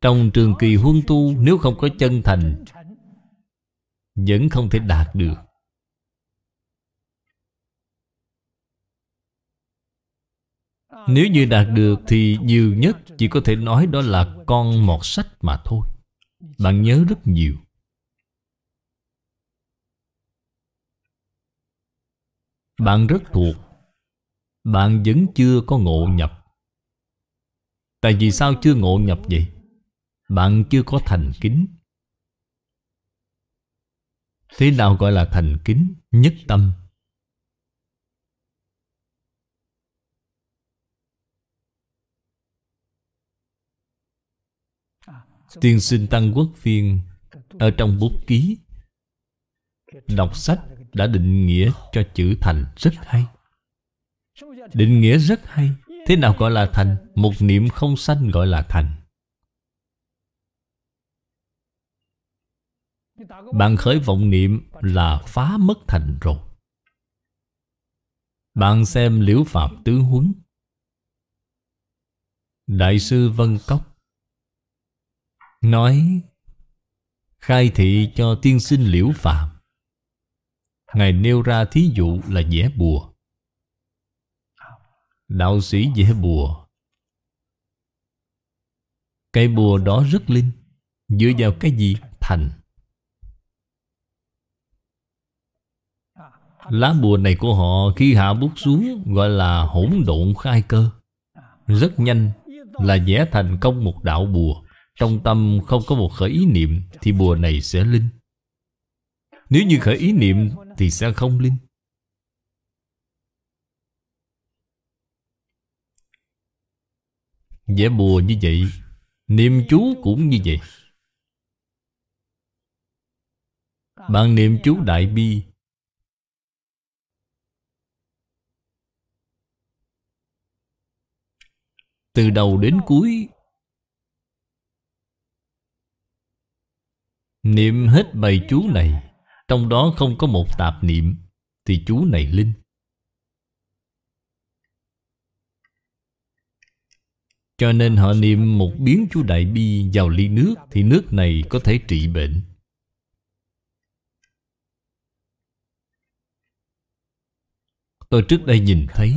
B: Trong trường kỳ huân tu, Nếu không có chân thành, Vẫn không thể đạt được. Nếu như đạt được thì nhiều nhất chỉ có thể nói đó là con một sách mà thôi. Bạn nhớ rất nhiều. Bạn rất thuộc. Bạn vẫn chưa có ngộ nhập. Tại vì sao chưa ngộ nhập vậy? Bạn chưa có thành kính. Thế nào gọi là thành kính? Nhất tâm Tiên sinh Tăng Quốc Phiên, Ở trong bút ký, Đọc sách đã định nghĩa cho chữ thành rất hay. Định nghĩa rất hay, Thế nào gọi là thành? Một niệm không sanh gọi là thành. Bạn khởi vọng niệm là phá mất thành rồi. Bạn xem liễu phạm tứ huấn. Đại sư Vân Cốc Nói, Khai thị cho tiên sinh liễu phạm Ngài nêu ra thí dụ là vẽ bùa. Đạo sĩ vẽ bùa. Cây bùa đó rất linh, Dựa vào cái gì? Thành. Lá bùa này của họ khi hạ bút xuống Gọi là hỗn độn khai cơ. Rất nhanh là vẽ thành công một đạo bùa trong tâm không có một khởi ý niệm Thì bùa này sẽ linh. Nếu như khởi ý niệm Thì sẽ không linh. Vẽ bùa như vậy, Niệm chú cũng như vậy. Bạn niệm chú Đại Bi. Từ đầu đến cuối Niệm hết bài chú này, Trong đó không có một tạp niệm, Thì chú này linh. Cho nên họ niệm một biến chú Đại Bi vào ly nước, Thì nước này có thể trị bệnh. Tôi trước đây nhìn thấy,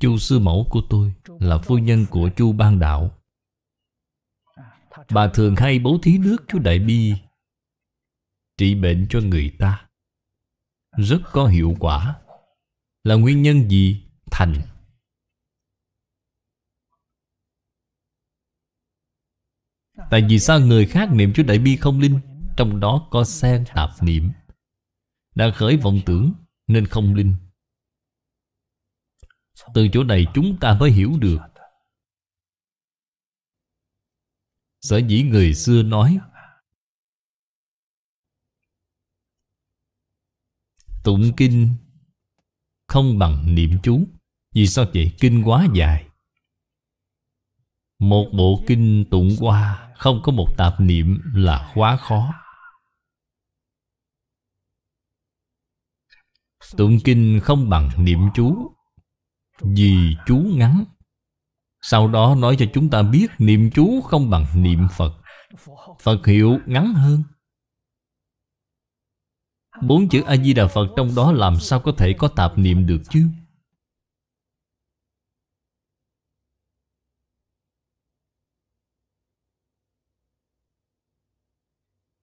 B: Chu sư mẫu của tôi Là phu nhân của chu ban đạo. Bà thường hay bố thí nước chú Đại Bi, Trị bệnh cho người ta. Rất có hiệu quả. Là nguyên nhân gì? Thành. Tại vì sao người khác niệm chú Đại Bi không linh? Trong đó có xen tạp niệm. Đã khởi vọng tưởng Nên không linh. Từ chỗ này chúng ta mới hiểu được Sở dĩ người xưa nói, Tụng kinh Không bằng niệm chú. Vì sao vậy? Kinh quá dài. Một bộ kinh tụng qua, Không có một tạp niệm là quá khó. Tụng kinh không bằng niệm chú, Vì chú ngắn sau đó nói cho chúng ta biết niệm chú không bằng niệm Phật. Phật hiệu ngắn hơn. Bốn chữ A-di-đà Phật trong đó làm sao có thể có tạp niệm được chứ?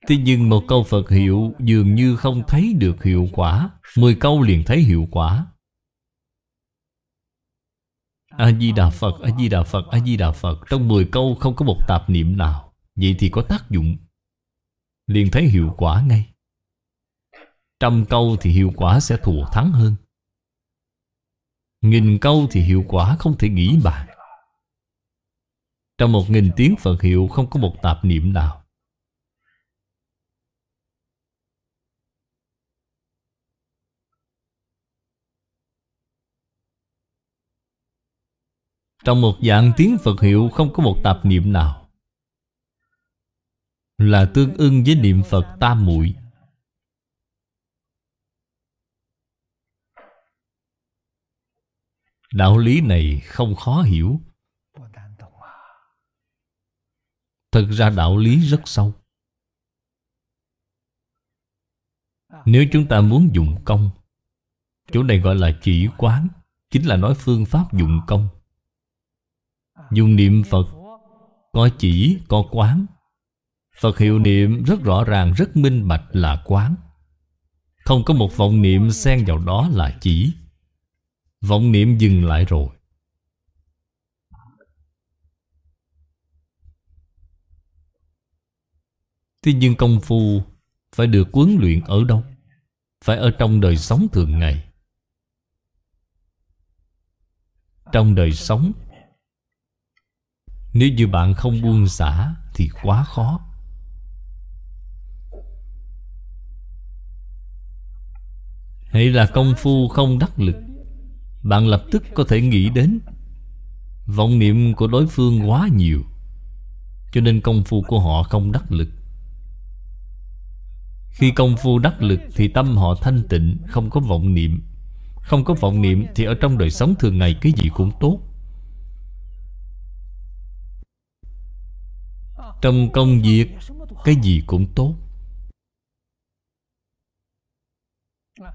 B: Thế nhưng một câu Phật hiệu dường như không thấy được hiệu quả. Mười câu liền thấy hiệu quả. A-di-đà Phật, A-di-đà Phật, A-di-đà Phật. Trong 10 câu không có một tạp niệm nào. Vậy thì có tác dụng. Liền thấy hiệu quả ngay. Trăm câu thì hiệu quả sẽ thù thắng hơn. Nghìn câu thì hiệu quả không thể nghĩ bàn. Trong một nghìn tiếng Phật hiệu không có một tạp niệm nào. Trong một dạng tiếng Phật hiệu Không có một tạp niệm nào. Là tương ưng với niệm Phật tam muội. Đạo lý này không khó hiểu. Thực ra đạo lý rất sâu. Nếu chúng ta muốn dụng công, Chỗ này gọi là chỉ quán, Chính là nói phương pháp dụng công. Dùng niệm Phật. Có chỉ, có quán. Phật hiệu niệm rất rõ ràng, rất minh bạch là quán. Không có một vọng niệm xen vào đó là chỉ. Vọng niệm dừng lại rồi. Thế nhưng công phu phải được huấn luyện ở đâu? Phải ở trong đời sống thường ngày. Trong đời sống nếu như bạn không buông xả Thì quá khó. Hay là công phu không đắc lực. Bạn lập tức có thể nghĩ đến Vọng niệm của đối phương quá nhiều, Cho nên công phu của họ không đắc lực. Khi công phu đắc lực thì tâm họ thanh tịnh, Không có vọng niệm. Không có vọng niệm thì ở trong đời sống thường ngày Cái gì cũng tốt. Trong công việc, Cái gì cũng tốt.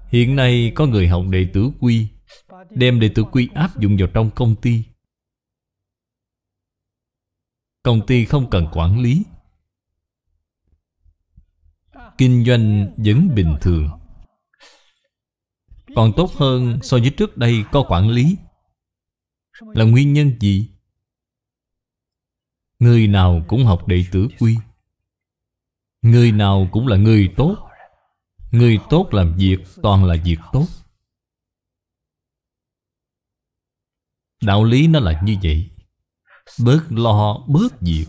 B: Hiện nay có người học đệ tử quy, Đem đệ tử quy áp dụng vào trong công ty. Công ty không cần quản lý. Kinh doanh vẫn bình thường. Còn tốt hơn so với trước đây có quản lý. Là nguyên nhân gì? Người nào cũng học đệ tử quy. Người nào cũng là người tốt. Người tốt làm việc toàn là việc tốt. Đạo lý nó là như vậy. Bớt lo, bớt việc.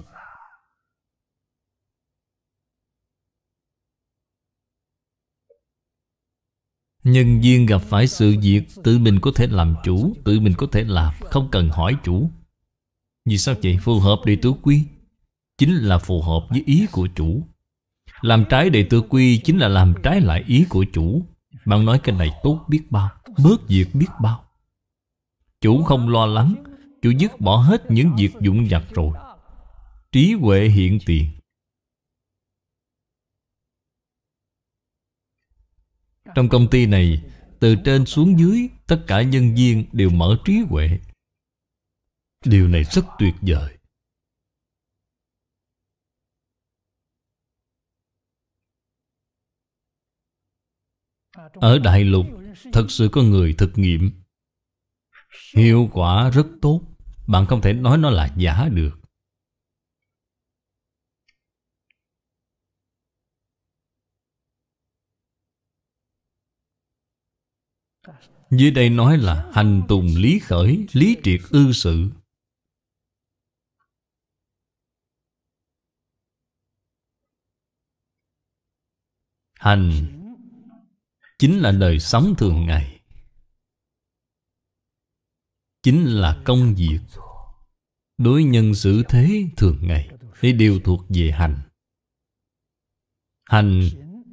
B: Nhân viên gặp phải sự việc, Tự mình có thể làm chủ, Tự mình có thể làm, Không cần hỏi chủ. Vì sao vậy? Phù hợp đệ tử quy? Chính là phù hợp với ý của chủ. Làm trái đệ tử quy Chính là làm trái lại ý của chủ. Bạn nói cái này tốt biết bao, Bớt việc biết bao. Chủ không lo lắng, Chủ dứt bỏ hết những việc dụng vặt rồi. Trí huệ hiện tiền. Trong công ty này, Từ trên xuống dưới, Tất cả nhân viên đều mở trí huệ. Điều này rất tuyệt vời. Ở Đại Lục Thật sự có người thực nghiệm. Hiệu quả rất tốt. Bạn không thể nói nó là giả được. Dưới đây nói là hành tùng lý khởi, lý triệt ư sự. Hành chính là đời sống thường ngày. Chính là công việc đối nhân xử thế thường ngày, thì đều thuộc về hành. Hành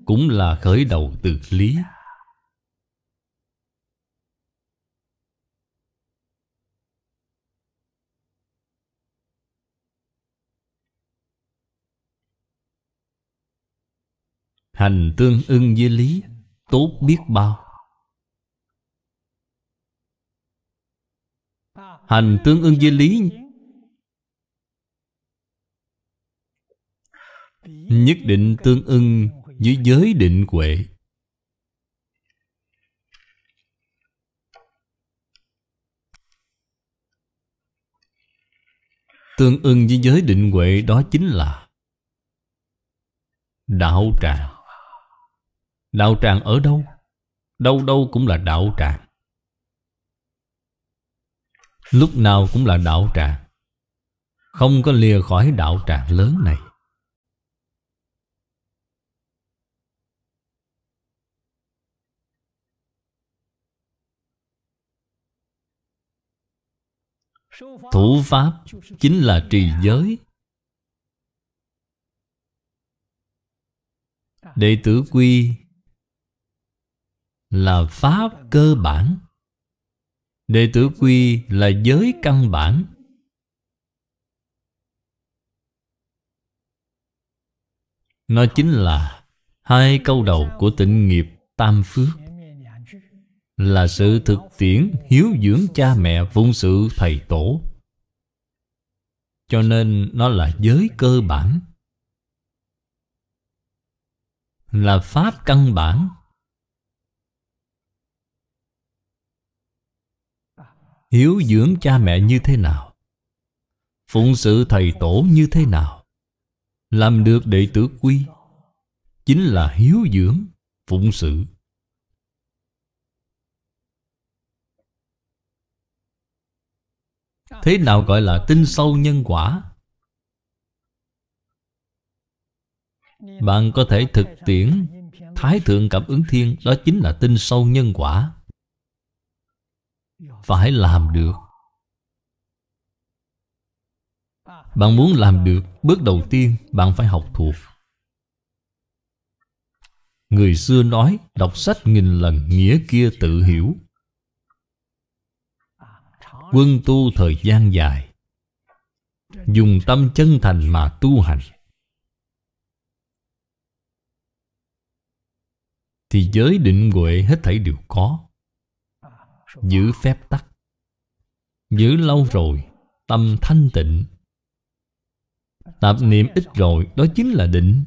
B: cũng là khởi đầu từ lý. Hành tương ưng với lý, Tốt biết bao. Hành tương ưng với lý. Nhất định tương ưng với giới định huệ. Tương ưng với giới định huệ đó chính là Đạo tràng. Đạo tràng ở đâu? Đâu đâu cũng là đạo tràng. Lúc nào cũng là đạo tràng. Không có lìa khỏi đạo tràng lớn này. Thủ pháp chính là trì giới. Đệ tử quy là pháp cơ bản. Đệ tử quy là giới căn bản. Nó chính là hai câu đầu của tịnh nghiệp tam phước. Là sự thực tiễn hiếu dưỡng cha mẹ phụng sự thầy tổ. Cho nên nó là giới cơ bản. Là pháp căn bản. Hiếu dưỡng cha mẹ như thế nào? Phụng sự thầy tổ như thế nào? Làm được đệ tử quy Chính là hiếu dưỡng Phụng sự. Thế nào gọi là tinh sâu nhân quả? Bạn có thể thực tiễn Thái thượng cảm ứng thiên, Đó chính là tinh sâu nhân quả phải làm được. Bạn muốn làm được, bước đầu tiên bạn phải học thuộc. Người xưa nói, đọc sách nghìn lần, nghĩa kia tự hiểu. Quân tu thời gian dài. Dùng tâm chân thành mà tu hành. Thì giới định huệ hết thảy đều có. Giữ phép tắc. Giữ lâu rồi, Tâm thanh tịnh. Tạp niệm ít rồi, Đó chính là định.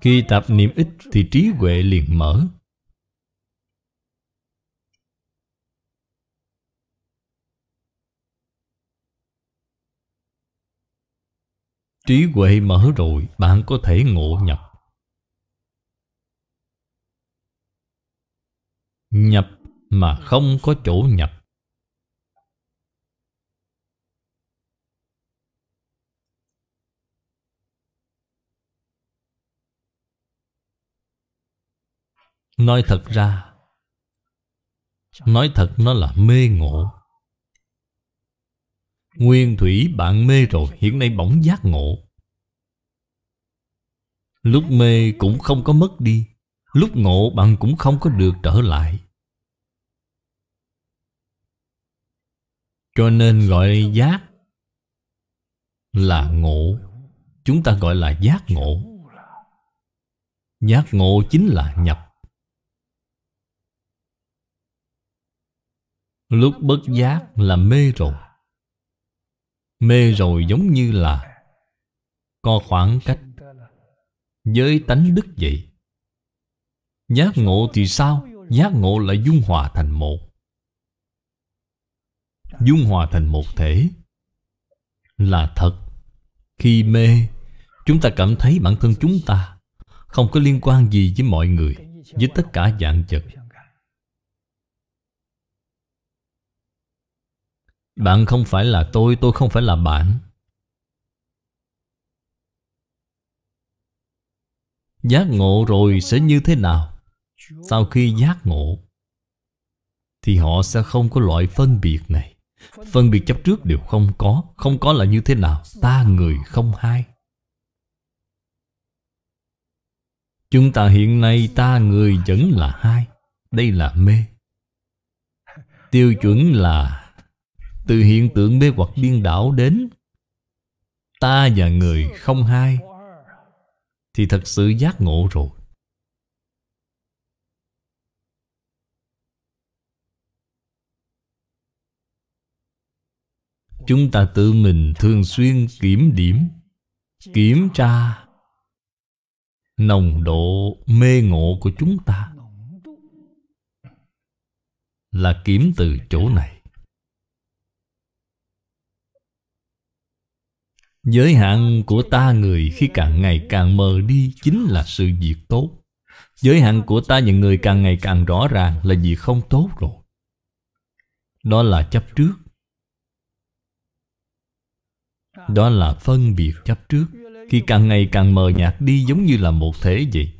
B: Khi tạp niệm ít Thì trí huệ liền mở. Trí huệ mở rồi, Bạn có thể ngộ nhập. Nhập mà không có chỗ nhập. Nói thật ra, Nói thật nó là mê ngộ. Nguyên thủy bạn mê rồi, Hiện nay bỗng giác ngộ. Lúc mê cũng không có mất đi. Lúc ngộ, bạn cũng không có được trở lại. Cho nên gọi giác Là ngộ. Chúng ta gọi là giác ngộ. Giác ngộ chính là nhập. Lúc bất giác là mê rồi. Mê rồi giống như là Có khoảng cách Với tánh đức vậy. Giác ngộ thì sao? Giác ngộ là dung hòa thành một. Dung hòa thành một thể Là thật. Khi mê, Chúng ta cảm thấy bản thân chúng ta Không có liên quan gì với mọi người, Với tất cả dạng vật. Bạn không phải là tôi Tôi không phải là bạn. Giác ngộ rồi sẽ như thế nào? Sau khi giác ngộ, Thì họ sẽ không có loại phân biệt này. Phân biệt chấp trước đều không có Không có là như thế nào, Ta người không hai. Chúng ta hiện nay ta người vẫn là hai. Đây là mê. Tiêu chuẩn là Từ hiện tượng mê hoặc điên đảo đến Ta và người không hai. Thì thật sự giác ngộ rồi. Chúng ta tự mình thường xuyên kiểm điểm, Kiểm tra Nồng độ mê ngộ của chúng ta. Là kiểm từ chỗ này. Giới hạn của ta người khi càng ngày càng mờ đi Chính là sự việc tốt. Giới hạn của ta những người càng ngày càng rõ ràng Là việc không tốt rồi. Đó là chấp trước đó là phân biệt chấp trước. Khi càng ngày càng mờ nhạt đi giống như là một thể vậy.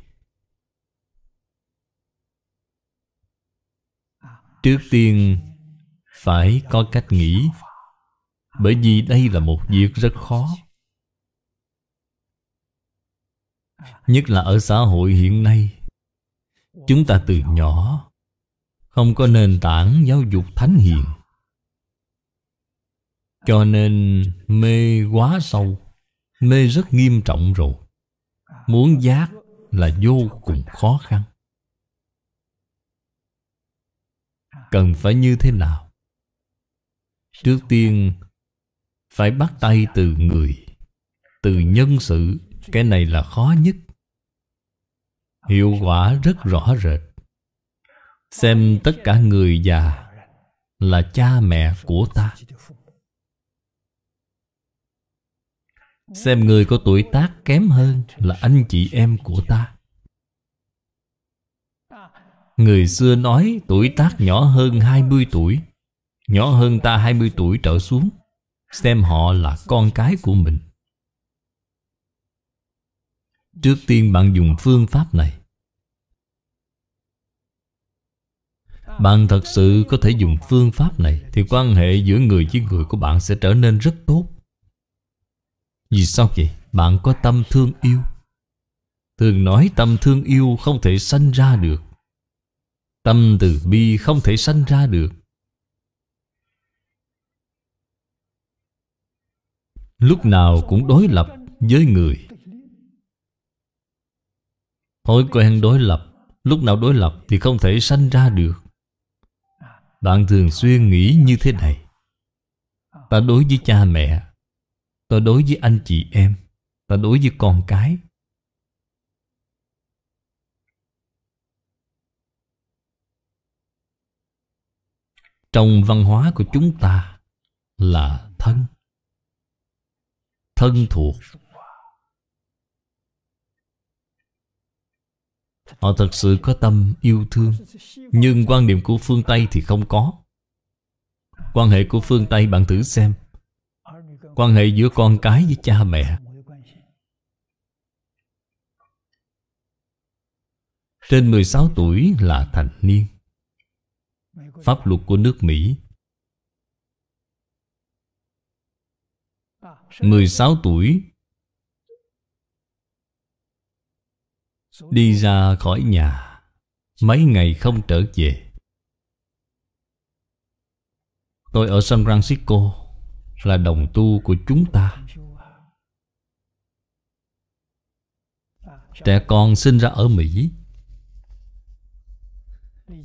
B: Trước tiên, Phải có cách nghĩ. Bởi vì đây là một việc rất khó. Nhất là ở xã hội hiện nay, Chúng ta từ nhỏ Không có nền tảng giáo dục thánh hiền. Cho nên mê quá sâu, Mê rất nghiêm trọng rồi. Muốn giác là vô cùng khó khăn. Cần phải như thế nào? Trước tiên, Phải bắt tay từ người, Từ nhân sự. Cái này là khó nhất. Hiệu quả rất rõ rệt. Xem tất cả người già Là cha mẹ của ta. Xem người có tuổi tác kém hơn Là anh chị em của ta. Người xưa nói tuổi tác nhỏ hơn 20 tuổi, Nhỏ hơn ta 20 tuổi trở xuống, Xem họ là con cái của mình. Trước tiên bạn dùng phương pháp này. Bạn thật sự có thể dùng phương pháp này Thì quan hệ giữa người với người của bạn sẽ trở nên rất tốt. Vì sao vậy? Bạn có tâm thương yêu. Thường nói tâm thương yêu không thể sanh ra được. Tâm từ bi không thể sanh ra được. Lúc nào cũng đối lập với người. Thói quen đối lập, Lúc nào đối lập thì không thể sanh ra được. Bạn thường xuyên nghĩ như thế này. Ta đối với cha mẹ Ta đối với anh chị em Ta đối với con cái. Trong văn hóa của chúng ta Là thân. Thân thuộc. Họ thật sự có tâm yêu thương, Nhưng quan niệm của phương Tây thì không có. Quan hệ của phương Tây, bạn thử xem. Quan hệ giữa con cái với cha mẹ. Trên 16 tuổi là thành niên. Pháp luật của nước Mỹ. 16 tuổi. Đi ra khỏi nhà. Mấy ngày không trở về. Tôi ở San Francisco. Là đồng tu của chúng ta. Trẻ con sinh ra ở Mỹ,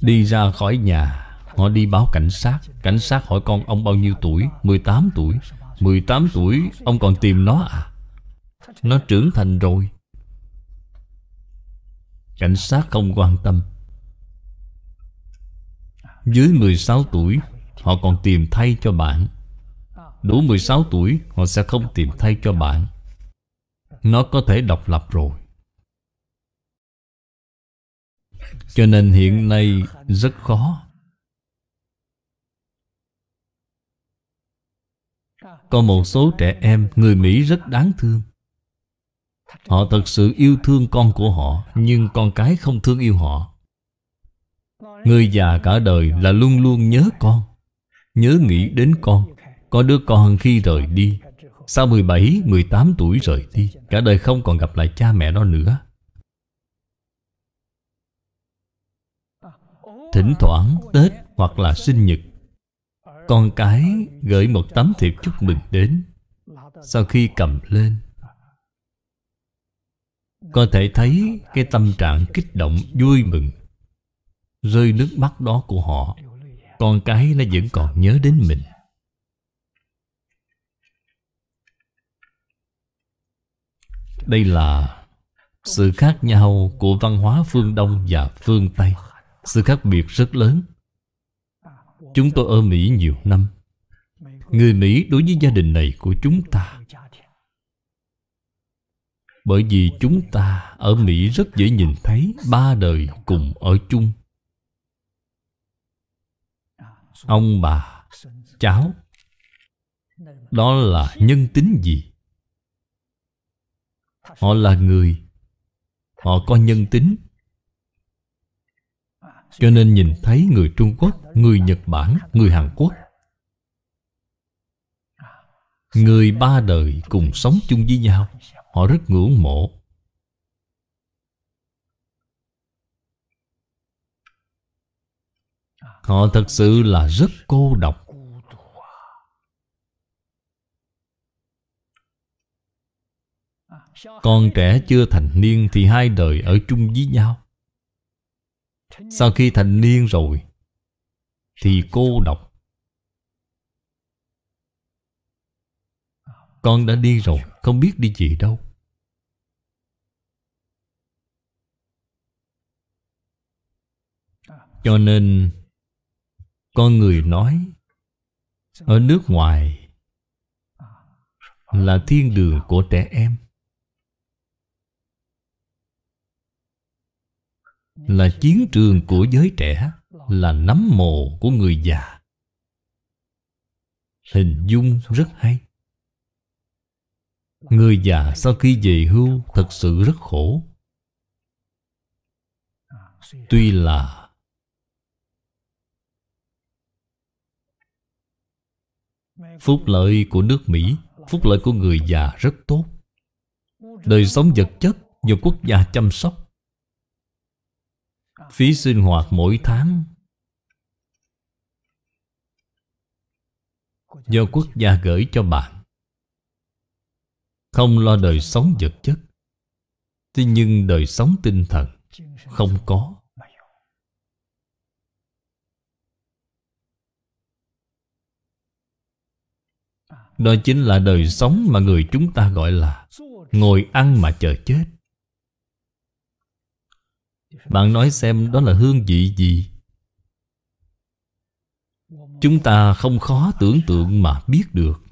B: Đi ra khỏi nhà, Họ đi báo cảnh sát. Cảnh sát hỏi con ông bao nhiêu tuổi? 18 tuổi. 18 tuổi, ông còn tìm nó à? Nó trưởng thành rồi. Cảnh sát không quan tâm. Dưới 16 tuổi, Họ còn tìm thay cho bạn. Đủ 16 tuổi, Họ sẽ không tìm thay cho bạn. Nó có thể độc lập rồi. Cho nên hiện nay rất khó. Có một số trẻ em, Người Mỹ rất đáng thương. Họ thật sự yêu thương con của họ, Nhưng con cái không thương yêu họ. Người già cả đời là luôn luôn nhớ con, Nhớ nghĩ đến con. Có đứa con khi rời đi Sau 17, 18 tuổi rời đi Cả đời không còn gặp lại cha mẹ nó nữa. Thỉnh thoảng Tết hoặc là sinh nhật Con cái gửi một tấm thiệp chúc mừng đến Sau khi cầm lên. Có thể thấy cái tâm trạng kích động vui mừng Rơi nước mắt đó của họ. Con cái nó vẫn còn nhớ đến mình. Đây là sự khác nhau của văn hóa phương Đông và phương Tây Sự khác biệt rất lớn Chúng tôi ở Mỹ nhiều năm Người Mỹ đối với gia đình này của chúng ta bởi vì chúng ta ở Mỹ rất dễ nhìn thấy ba đời cùng ở chung. Ông bà, cháu Đó là nhân tính gì? Họ là người. Họ có nhân tính. Cho nên nhìn thấy người Trung Quốc Người Nhật Bản, người Hàn Quốc. Người ba đời cùng sống chung với nhau Họ rất ngưỡng mộ. Họ thật sự là rất cô độc Con trẻ chưa thành niên Thì hai đời ở chung với nhau. Sau khi thành niên rồi Thì cô độc. Con đã đi rồi, Không biết đi gì đâu. Cho nên, Con người nói, Ở nước ngoài Là thiên đường của trẻ em. Là chiến trường của giới trẻ, Là nắm mồ của người già. Hình dung rất hay. Người già sau khi về hưu Thật sự rất khổ. Tuy là Phúc lợi của nước Mỹ, Phúc lợi của người già rất tốt. Đời sống vật chất do quốc gia chăm sóc Phí sinh hoạt mỗi tháng. Do quốc gia gửi cho bạn. Không lo đời sống vật chất. Thế nhưng đời sống tinh thần Không có. Đó chính là đời sống mà người chúng ta gọi là Ngồi ăn mà chờ chết. Bạn nói xem đó là hương vị gì? Chúng ta không khó tưởng tượng mà biết được.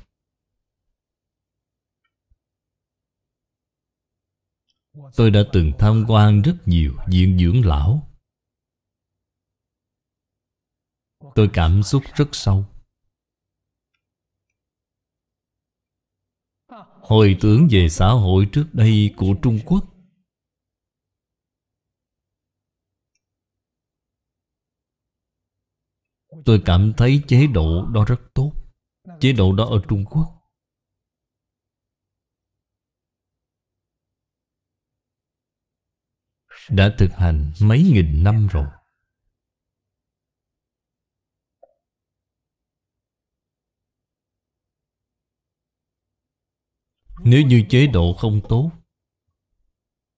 B: Tôi đã từng tham quan rất nhiều viện dưỡng lão. Tôi cảm xúc rất sâu. Hồi tưởng về xã hội trước đây của Trung Quốc Tôi cảm thấy chế độ đó rất tốt. Chế độ đó ở Trung Quốc. Đã thực hành mấy nghìn năm rồi. Nếu như chế độ không tốt,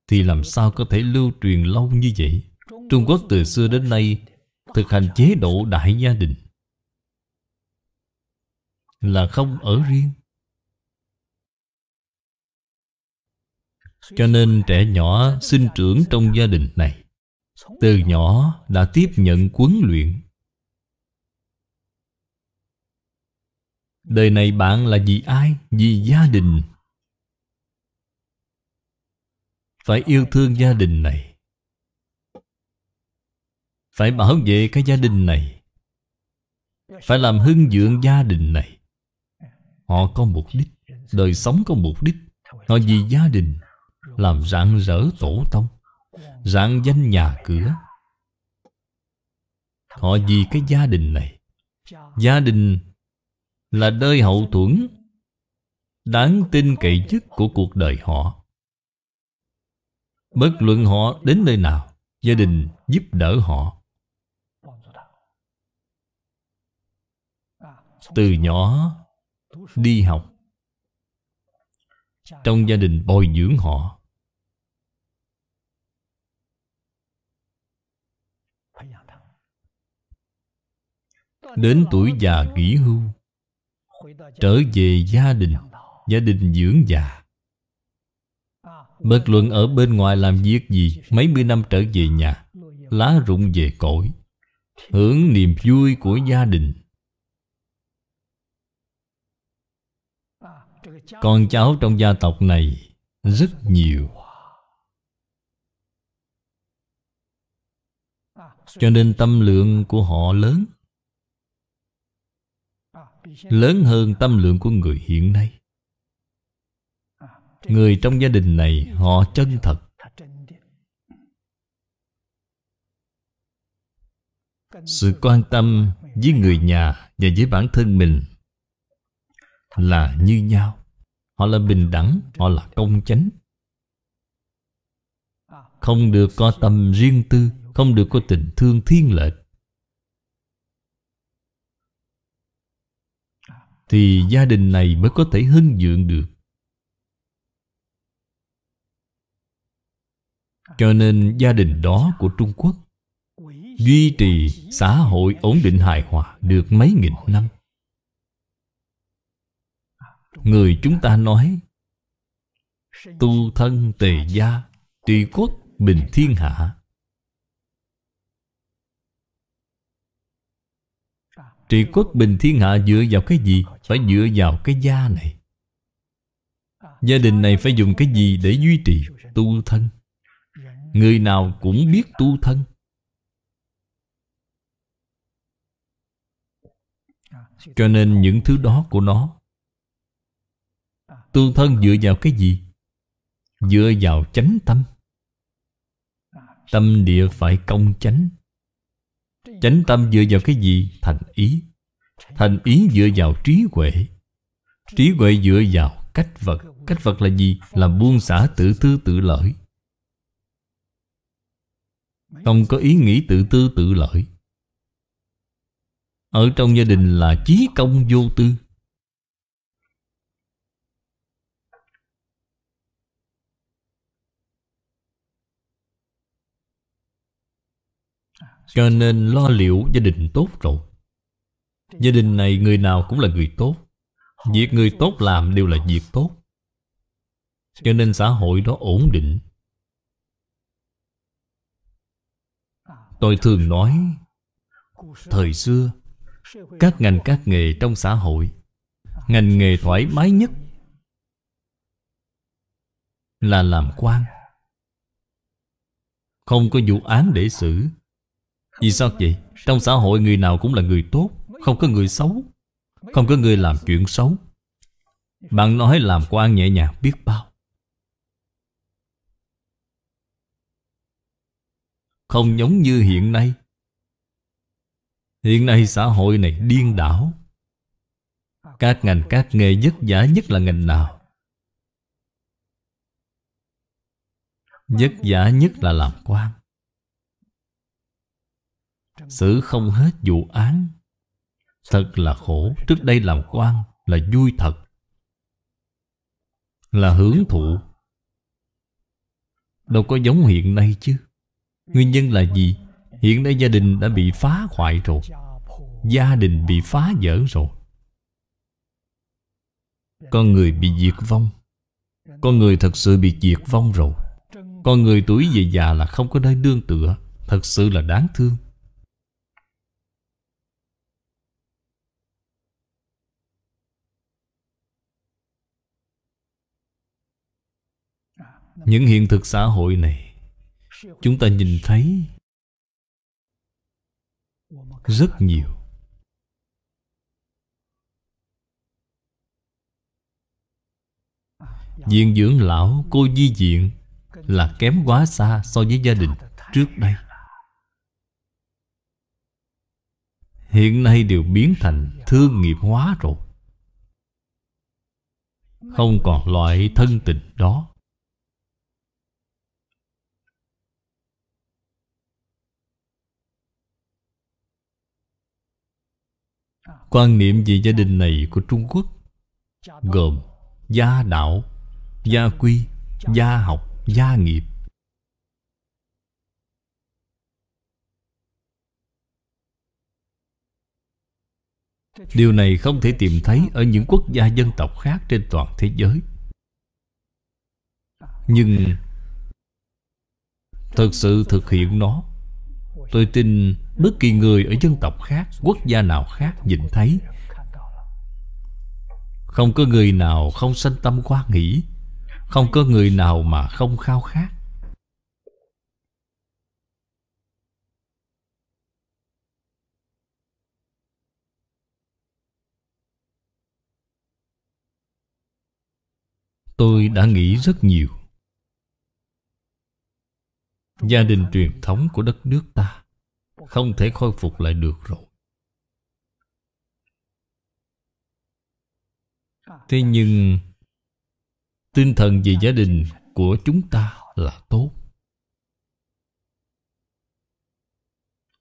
B: Thì làm sao có thể lưu truyền lâu như vậy? Trung Quốc từ xưa đến nay Thực hành chế độ đại gia đình. Là không ở riêng. Cho nên trẻ nhỏ sinh trưởng trong gia đình này, Từ nhỏ đã tiếp nhận huấn luyện. Đời này bạn là vì ai? Vì gia đình. Phải yêu thương gia đình này. Phải bảo vệ cái gia đình này. Phải làm hưng dưỡng gia đình này. Họ có mục đích, Đời sống có mục đích. Họ vì gia đình Làm rạng rỡ tổ tông, Rạng danh nhà cửa. Họ vì cái gia đình này. Gia đình Là nơi hậu thuẫn Đáng tin cậy nhất của cuộc đời họ. Bất luận họ đến nơi nào, Gia đình giúp đỡ họ. Từ nhỏ Đi học, Trong gia đình bồi dưỡng họ. Đến tuổi già nghỉ hưu, Trở về gia đình Gia đình dưỡng già. Bất luận ở bên ngoài làm việc gì, Mấy mươi năm trở về nhà, Lá rụng về cội Hưởng niềm vui của gia đình. Con cháu trong gia tộc này Rất nhiều. Cho nên tâm lượng của họ lớn. Lớn hơn tâm lượng của người hiện nay. Người trong gia đình này họ chân thật. Sự quan tâm với người nhà và với bản thân mình là như nhau họ là bình đẳng, họ là công chánh. Không được có tâm riêng tư, không được có tình thương thiên lệch. Thì gia đình này mới có thể hưng dượng được. Cho nên gia đình đó của trung quốc duy trì xã hội ổn định hài hòa được mấy nghìn năm người chúng ta nói, tu thân tề gia tùy quốc bình thiên hạ. Trị quốc bình thiên hạ dựa vào cái gì? Phải dựa vào cái gia này. Gia đình này phải dùng cái gì để duy trì? Tu thân. Người nào cũng biết tu thân. Cho nên những thứ đó của nó Tu thân dựa vào cái gì? Dựa vào chánh tâm. Tâm địa phải công chánh. Chánh tâm dựa vào cái gì? Thành ý. Thành ý dựa vào trí huệ. Trí huệ dựa vào cách vật. Cách vật là gì? Là buông xả tự tư tự lợi. Không có ý nghĩ tự tư tự lợi. Ở trong gia đình là chí công vô tư. Cho nên lo liệu gia đình tốt rồi. Gia đình này người nào cũng là người tốt. Việc người tốt làm đều là việc tốt. Cho nên xã hội đó ổn định. Tôi thường nói, Thời xưa, Các ngành các nghề trong xã hội, Ngành nghề thoải mái nhất Là làm quan. Không có vụ án để xử. Vì sao vậy? Trong xã hội người nào cũng là người tốt, Không có người xấu, Không có người làm chuyện xấu. Bạn nói làm quan nhẹ nhàng biết bao. Không giống như hiện nay. Hiện nay xã hội này điên đảo. Các ngành, các nghề vất vả nhất là ngành nào? Vất vả nhất là làm quan. Xử không hết vụ án. Thật là khổ. Trước đây làm quan là vui thật. Là hưởng thụ. Đâu có giống hiện nay chứ. Nguyên nhân là gì? Hiện nay gia đình đã bị phá hoại rồi. Gia đình bị phá vỡ rồi. Con người bị diệt vong. Con người thật sự bị diệt vong rồi. Con người tuổi về già là không có nơi nương tựa. Thật sự là đáng thương Những hiện thực xã hội này, Chúng ta nhìn thấy Rất nhiều. Viện dưỡng lão cô di diện Là kém quá xa so với gia đình trước đây. Hiện nay đều biến thành thương nghiệp hóa rồi. Không còn loại thân tình đó. Quan niệm về gia đình này của Trung Quốc Gồm gia đạo, gia quy, gia học, gia nghiệp. Điều này không thể tìm thấy ở những quốc gia dân tộc khác trên toàn thế giới. Nhưng Thực sự thực hiện nó. Tôi tin bất kỳ người ở dân tộc khác, Quốc gia nào khác nhìn thấy. Không có người nào không sanh tâm hoa nghĩ. Không có người nào mà không khao khát. Tôi đã nghĩ rất nhiều. Gia đình truyền thống của đất nước ta. Không thể khôi phục lại được rồi. Thế nhưng, Tinh thần về gia đình của chúng ta là tốt.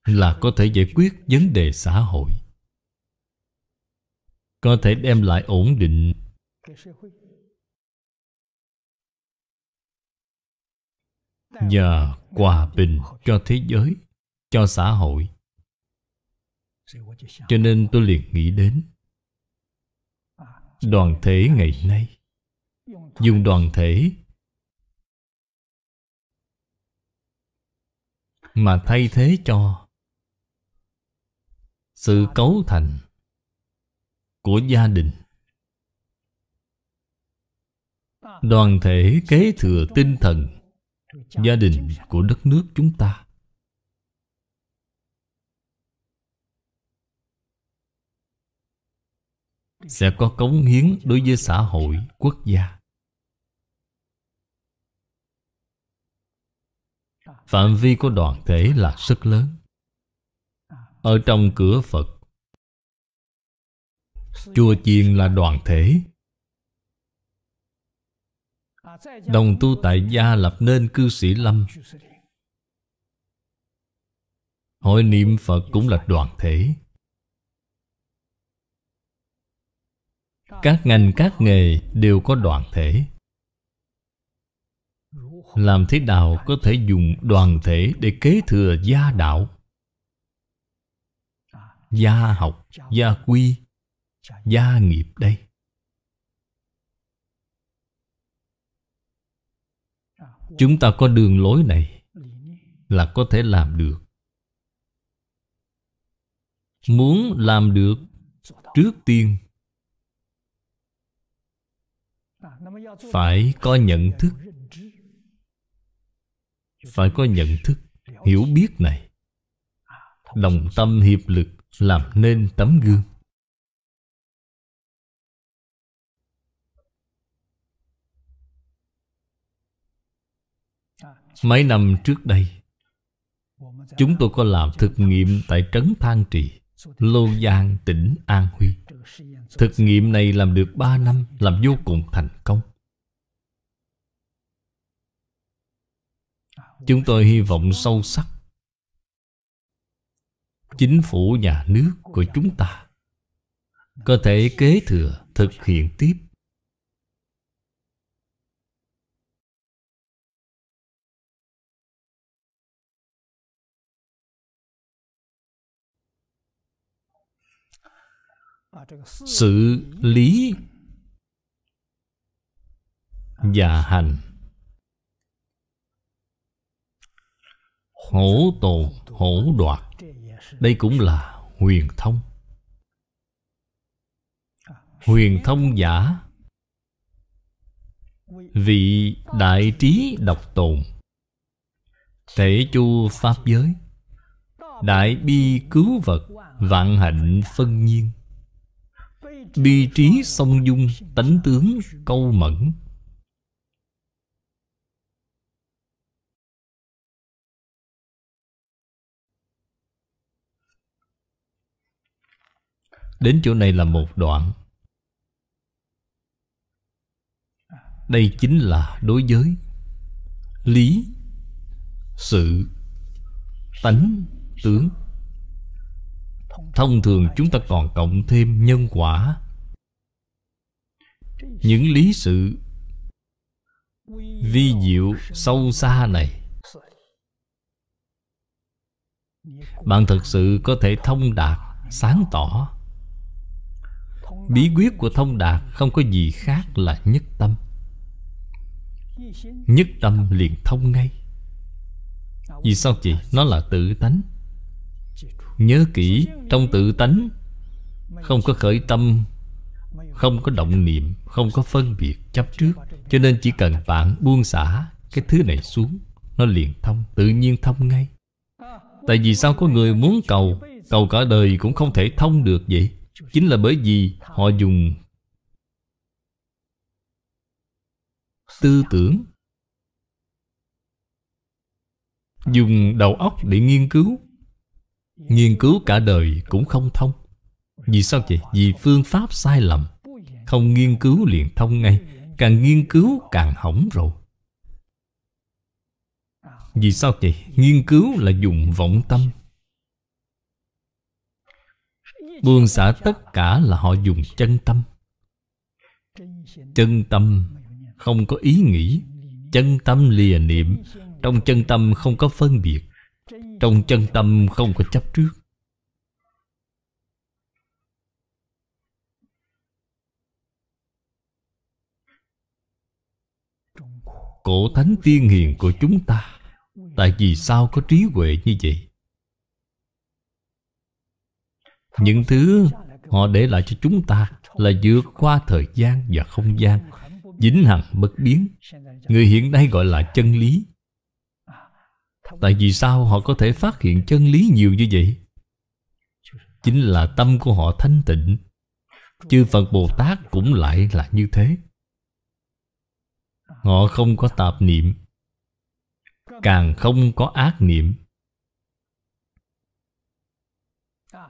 B: Là có thể giải quyết vấn đề xã hội. Có thể đem lại ổn định. Và hòa bình cho thế giới. Cho xã hội. Cho nên tôi liền nghĩ đến Đoàn thể ngày nay. Dùng đoàn thể Mà thay thế cho Sự cấu thành Của gia đình. Đoàn thể kế thừa tinh thần Gia đình của đất nước chúng ta. Sẽ có cống hiến đối với xã hội, quốc gia. Phạm vi của đoàn thể là rất lớn. Ở trong cửa Phật Chùa chiền là đoàn thể. Đồng tu tại gia lập nên cư sĩ lâm. Hội niệm Phật cũng là đoàn thể. Các ngành các nghề đều có đoàn thể. Làm thế nào có thể dùng đoàn thể để kế thừa gia đạo? Gia học, gia quy, gia nghiệp đây. Chúng ta có đường lối này Là có thể làm được. Muốn làm được Trước tiên Phải có nhận thức. Phải có nhận thức Hiểu biết này. Đồng tâm hiệp lực Làm nên tấm gương. Mấy năm trước đây Chúng tôi có làm thực nghiệm tại Trấn Thang Trì Lô Giang, tỉnh An Huy. Thực nghiệm này làm được 3 năm Làm vô cùng thành công. Chúng tôi hy vọng sâu sắc. Chính phủ nhà nước của chúng ta Có thể kế thừa, thực hiện tiếp. Sự lý và hành hổ tồn hổ đoạt. Đây cũng là huyền thông. Huyền thông giả. Vị đại trí độc tồn. Thể chu pháp giới. Đại bi cứu vật, vạn hạnh phân nhiên. Bi trí song dung, Tánh tướng, câu mẫn. Đến chỗ này là một đoạn. Đây chính là đối giới. Lý, Sự, Tánh, Tướng. Thông thường chúng ta còn cộng thêm nhân quả. Những lý sự vi diệu sâu xa này. Bạn thực sự có thể thông đạt, sáng tỏ bí quyết của thông đạt không có gì khác là nhất tâm. Nhất tâm liền thông ngay. Vì sao chị? Nó là tự tánh. Nhớ kỹ trong tự tánh không có khởi tâm không có động niệm Không có phân biệt chấp trước. Cho nên chỉ cần bạn buông xả Cái thứ này xuống Nó liền thông Tự nhiên thông ngay. Tại vì sao có người muốn cầu Cầu cả đời cũng không thể thông được vậy Chính là bởi vì họ dùng Tư tưởng, Dùng đầu óc để nghiên cứu. Nghiên cứu cả đời cũng không thông. Vì sao vậy? Vì phương pháp sai lầm. Không nghiên cứu liền thông ngay. Càng nghiên cứu càng hỏng rồi. Vì sao vậy? Nghiên cứu là dùng vọng tâm. Buông xả tất cả là họ dùng chân tâm. Chân tâm không có ý nghĩ. Chân tâm lìa niệm. Trong chân tâm không có phân biệt. Trong chân tâm không có chấp trước. Cổ thánh tiên hiền của chúng ta, Tại vì sao có trí huệ như vậy? Những thứ họ để lại cho chúng ta Là vượt qua thời gian và không gian Vĩnh hằng bất biến. Người hiện nay gọi là chân lý. Tại vì sao họ có thể phát hiện chân lý nhiều như vậy? Chính là tâm của họ thanh tịnh. Chư Phật Bồ Tát cũng lại là như thế. Họ không có tạp niệm, Càng không có ác niệm.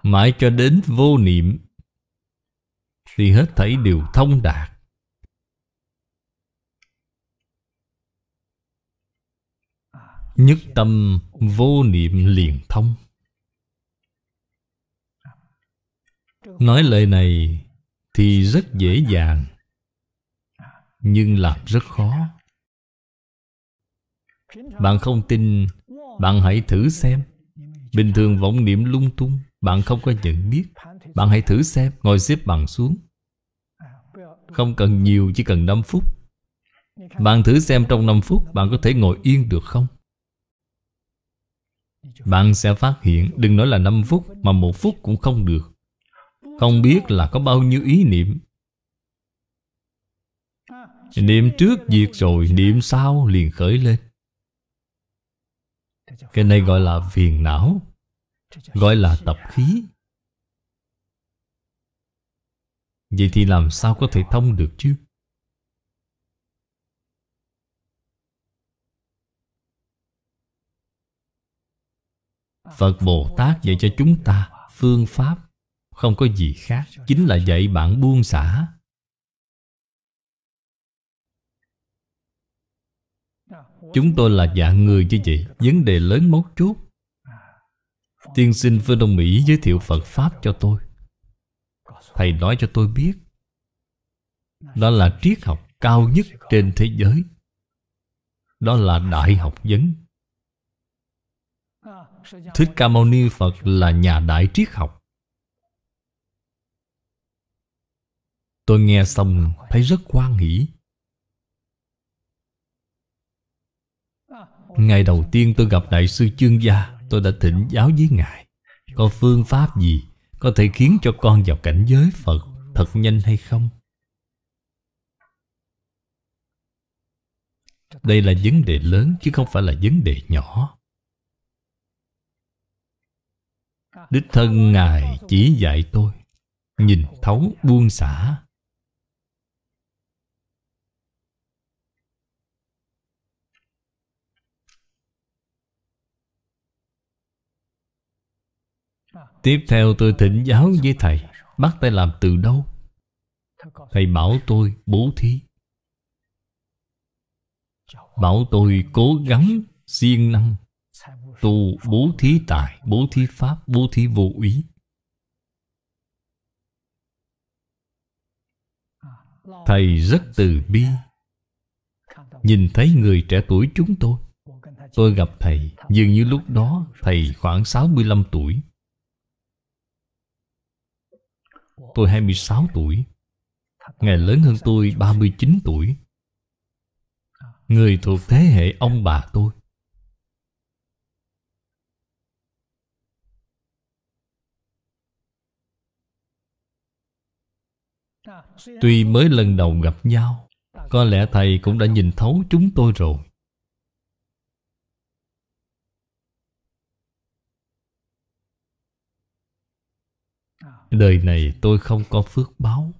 B: Mãi cho đến vô niệm, Thì hết thảy đều thông đạt. Nhất tâm vô niệm liền thông. Nói lời này thì rất dễ dàng, Nhưng làm rất khó. Bạn không tin, Bạn hãy thử xem. Bình thường vọng niệm lung tung bạn không có nhận biết. Bạn hãy thử xem, Ngồi xếp bằng xuống. Không cần nhiều, chỉ cần 5 phút. Bạn thử xem trong 5 phút Bạn có thể ngồi yên được không? Bạn sẽ phát hiện Đừng nói là 5 phút Mà một phút cũng không được. Không biết là có bao nhiêu ý niệm. Niệm trước diệt rồi, Niệm sau liền khởi lên. Cái này gọi là phiền não. Gọi là tập khí. Vậy thì làm sao có thể thông được chứ? Phật Bồ Tát dạy cho chúng ta phương pháp, Không có gì khác, Chính là dạy bạn buông xả. Chúng tôi là dạng người như vậy, Vấn đề lớn mấu chốt. Tiên sinh Phương Đông Mỹ giới thiệu Phật Pháp cho tôi. Thầy nói cho tôi biết, Đó là triết học cao nhất trên thế giới. Đó là đại học vấn. Thích Ca Mâu Ni Phật là nhà đại triết học. Tôi nghe xong thấy rất quan hỷ Ngày đầu tiên tôi gặp Đại sư Chương Gia Tôi đã thỉnh giáo với Ngài. Có phương pháp gì Có thể khiến cho con vào cảnh giới Phật Thật nhanh hay không? Đây là vấn đề lớn, chứ không phải là vấn đề nhỏ. Đích thân Ngài chỉ dạy tôi Nhìn thấu buông xả. Tiếp theo tôi thỉnh giáo với thầy, Bắt tay làm từ đâu? Thầy bảo tôi bố thí. Bảo tôi cố gắng siêng năng, tu bố thí tài, bố thí pháp, bố thí vô úy thầy rất từ bi. Nhìn thấy người trẻ tuổi chúng tôi tôi gặp thầy dường như lúc đó thầy khoảng 65 tuổi tôi 26 tuổi. Ngài lớn hơn tôi 39 tuổi. Người thuộc thế hệ ông bà tôi. Tuy mới lần đầu gặp nhau, Có lẽ Thầy cũng đã nhìn thấu chúng tôi rồi. Đời này tôi không có phước báo.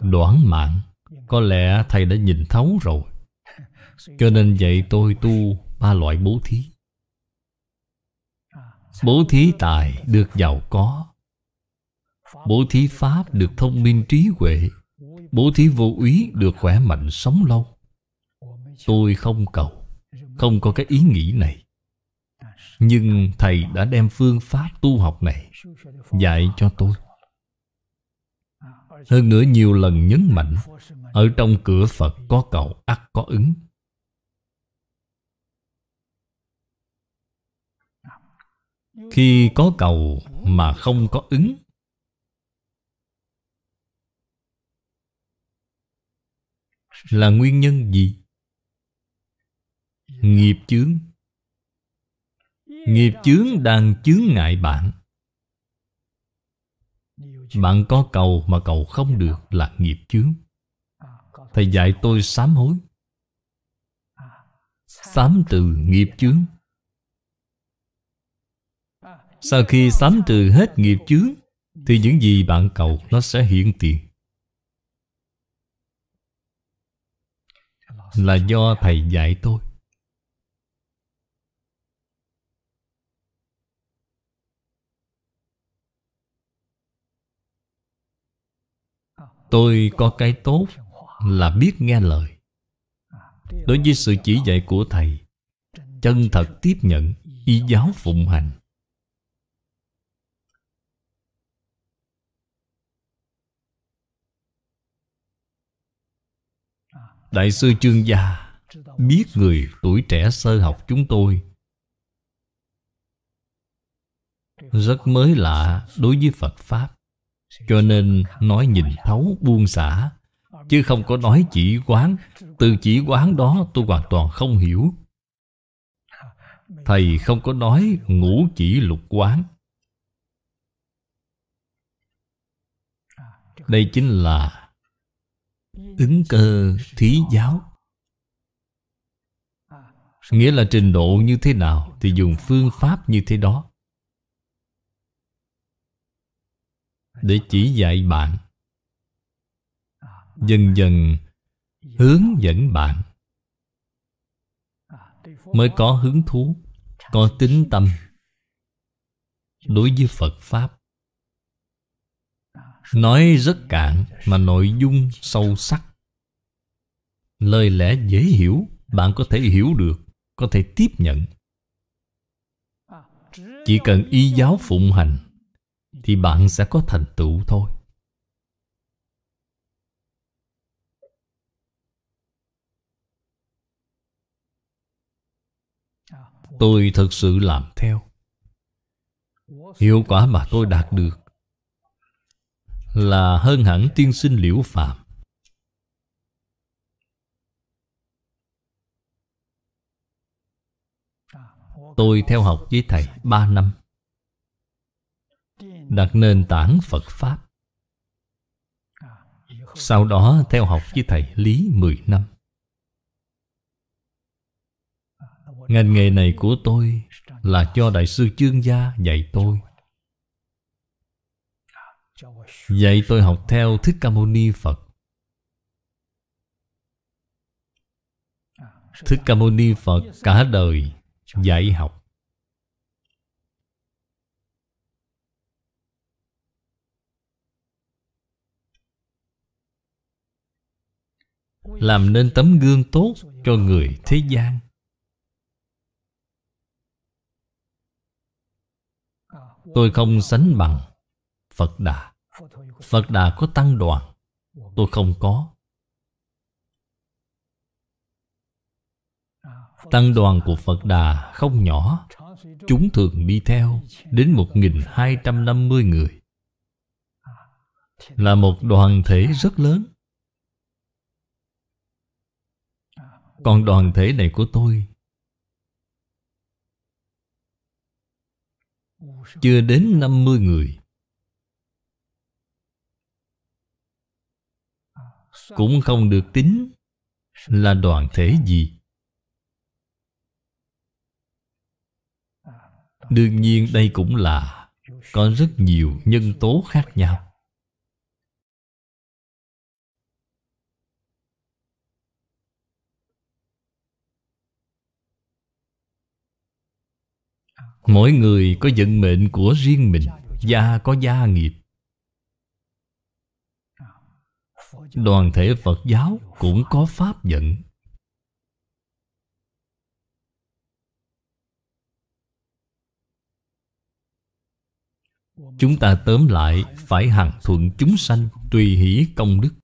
B: Đoán mạng. Có lẽ Thầy đã nhìn thấu rồi. Cho nên dạy tôi tu ba loại bố thí. Bố thí tài được giàu có. Bố thí pháp được thông minh trí huệ. Bố thí vô úy được khỏe mạnh sống lâu. Tôi không cầu. Không có cái ý nghĩ này. Nhưng Thầy đã đem phương pháp tu học này Dạy cho tôi. Hơn nữa nhiều lần nhấn mạnh, Ở trong cửa Phật có cầu ắt có ứng. Khi có cầu mà không có ứng, Là nguyên nhân gì? Nghiệp chướng. Nghiệp chướng đang chướng ngại bạn. Bạn có cầu mà cầu không được là nghiệp chướng. Thầy dạy tôi sám hối. Sám từ nghiệp chướng. Sau khi sám từ hết nghiệp chướng, Thì những gì bạn cầu nó sẽ hiện tiền. Là do Thầy dạy tôi. Tôi có cái tốt là biết nghe lời. Đối với sự chỉ dạy của Thầy, Chân thật tiếp nhận Y giáo phụng hành. Đại sư Trương Gia Biết người tuổi trẻ sơ học chúng tôi. Rất mới lạ đối với Phật Pháp. Cho nên nói nhìn thấu buông xả, Chứ không có nói chỉ quán. Từ chỉ quán đó tôi hoàn toàn không hiểu. Thầy không có nói ngũ chỉ lục quán. Đây chính là Ứng cơ thí giáo. Nghĩa là trình độ như thế nào Thì dùng phương pháp như thế đó. Để chỉ dạy bạn. Dần dần hướng dẫn bạn. Mới có hứng thú, Có tính tâm Đối với Phật Pháp. Nói rất cạn mà nội dung sâu sắc. Lời lẽ dễ hiểu, Bạn có thể hiểu được, Có thể tiếp nhận. Chỉ cần y giáo phụng hành thì bạn sẽ có thành tựu thôi. Tôi thực sự làm theo. Hiệu quả mà tôi đạt được Là hơn hẳn tiên sinh liễu phạm Tôi theo học với thầy 3 năm. Đặt nền tảng Phật Pháp. Sau đó, theo học với thầy Lý 10 năm. Ngành nghề này của tôi Là cho Đại sư Chương Gia dạy tôi. Dạy tôi học theo Thích Ca Mâu Ni Phật. Thích Ca Mâu Ni Phật cả đời dạy học. Làm nên tấm gương tốt cho người thế gian. Tôi không sánh bằng Phật Đà. Phật Đà có tăng đoàn, Tôi không có. Tăng đoàn của Phật Đà không nhỏ, Chúng thường đi theo Đến 1.250 người. Là một đoàn thể rất lớn. Còn đoàn thể này của tôi Chưa đến 50 người. Cũng không được tính Là đoàn thể gì. Đương nhiên đây cũng là Có rất nhiều nhân tố khác nhau. Mỗi người có vận mệnh của riêng mình Gia có gia nghiệp. Đoàn thể Phật giáo cũng có pháp vận. Chúng ta tóm lại phải hằng thuận chúng sanh Tùy hỷ công đức.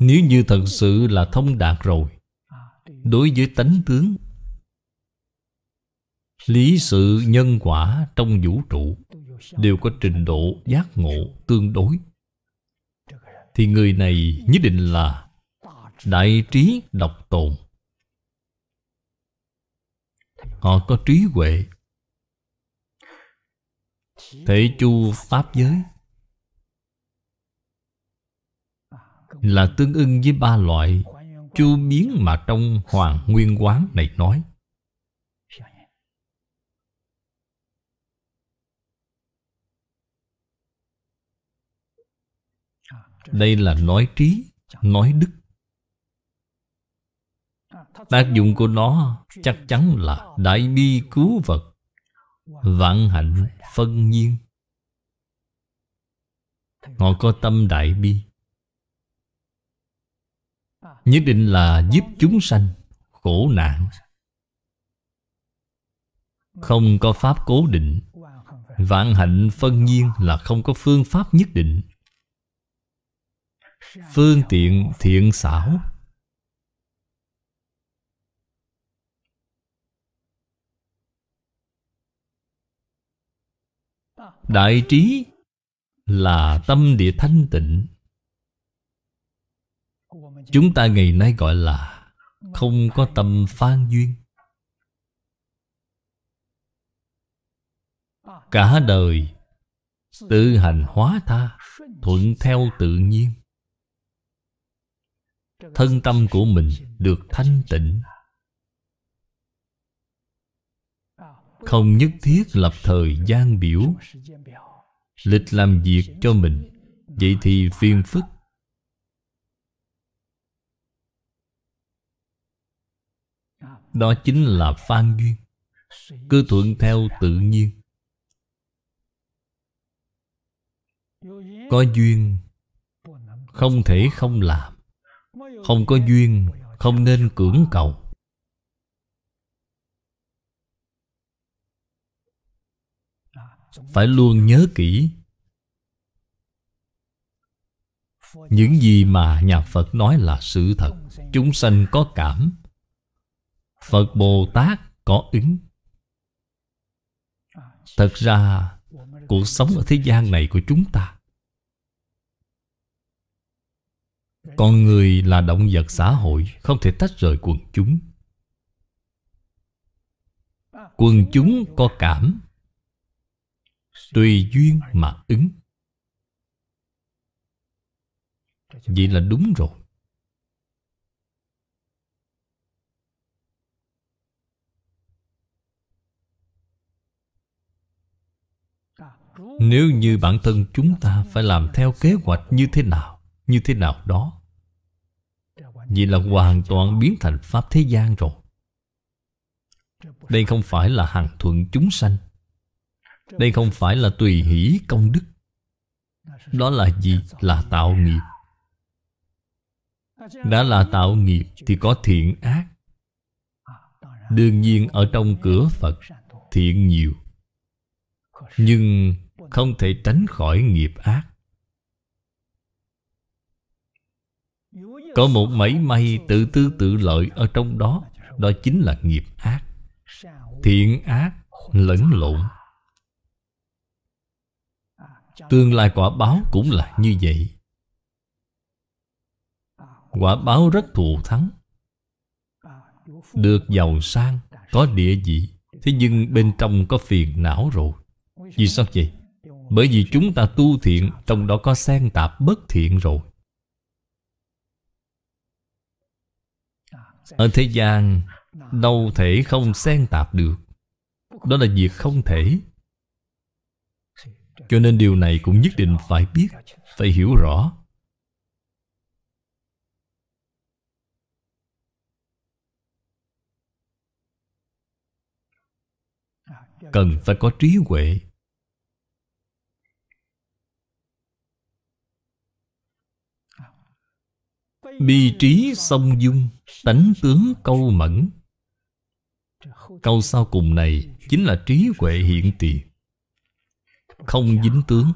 B: Nếu như thật sự là thông đạt rồi Đối với tánh tướng. Lý sự nhân quả trong vũ trụ Đều có trình độ giác ngộ tương đối. Thì người này nhất định là Đại trí độc tồn. Họ có trí huệ. Thể chu pháp giới Là tương ưng với ba loại Chu biến mà trong Hoàng Nguyên Quán này nói. Đây là nói trí, nói đức. Tác dụng của nó chắc chắn là đại bi cứu vật Vạn hạnh phân nhiên. Họ có tâm đại bi. Nhất định là giúp chúng sanh Khổ nạn. Không có pháp cố định. Vạn hạnh phân nhiên là không có phương pháp nhất định. Phương tiện thiện xảo. Đại trí là tâm địa thanh tịnh. Chúng ta ngày nay gọi là Không có tâm phan duyên. Cả đời Tự hành hóa tha, Thuận theo tự nhiên. Thân tâm của mình được thanh tịnh. Không nhất thiết lập thời gian biểu, Lịch làm việc cho mình. Vậy thì phiền phức Đó chính là phan duyên, Cứ thuận theo tự nhiên. Có duyên, Không thể không làm. Không có duyên, Không nên cưỡng cầu. Phải luôn nhớ kỹ Những gì mà nhà Phật nói là sự thật. Chúng sanh có cảm Phật Bồ Tát có ứng. Thật ra, Cuộc sống ở thế gian này của chúng ta, Con người là động vật xã hội, Không thể tách rời quần chúng. Quần chúng có cảm, Tùy duyên mà ứng. Vậy là đúng rồi. Nếu như bản thân chúng ta phải làm theo kế hoạch như thế nào, Như thế nào đó, Vậy là hoàn toàn biến thành Pháp thế gian rồi. Đây không phải là hằng thuận chúng sanh. Đây không phải là tùy hỷ công đức. Đó là gì? Là tạo nghiệp. Đã là tạo nghiệp thì có thiện ác. Đương nhiên ở trong cửa Phật Thiện nhiều. Nhưng không thể tránh khỏi nghiệp ác. Có một mảy may tự tư tự lợi ở trong đó Đó chính là nghiệp ác. Thiện ác, lẫn lộn. Tương lai quả báo cũng là như vậy. Quả báo rất thù thắng. Được giàu sang, Có địa vị, Thế nhưng bên trong có phiền não rồi. Vì sao vậy? Bởi vì chúng ta tu thiện, Trong đó có xen tạp bất thiện rồi. Ở thế gian, Đâu thể không xen tạp được. Đó là việc không thể. Cho nên điều này cũng nhất định phải biết, Phải hiểu rõ. Cần phải có trí huệ. Bi trí song dung, Tánh tướng câu mẫn. Câu sau cùng này Chính là trí huệ hiện tiền Không dính tướng.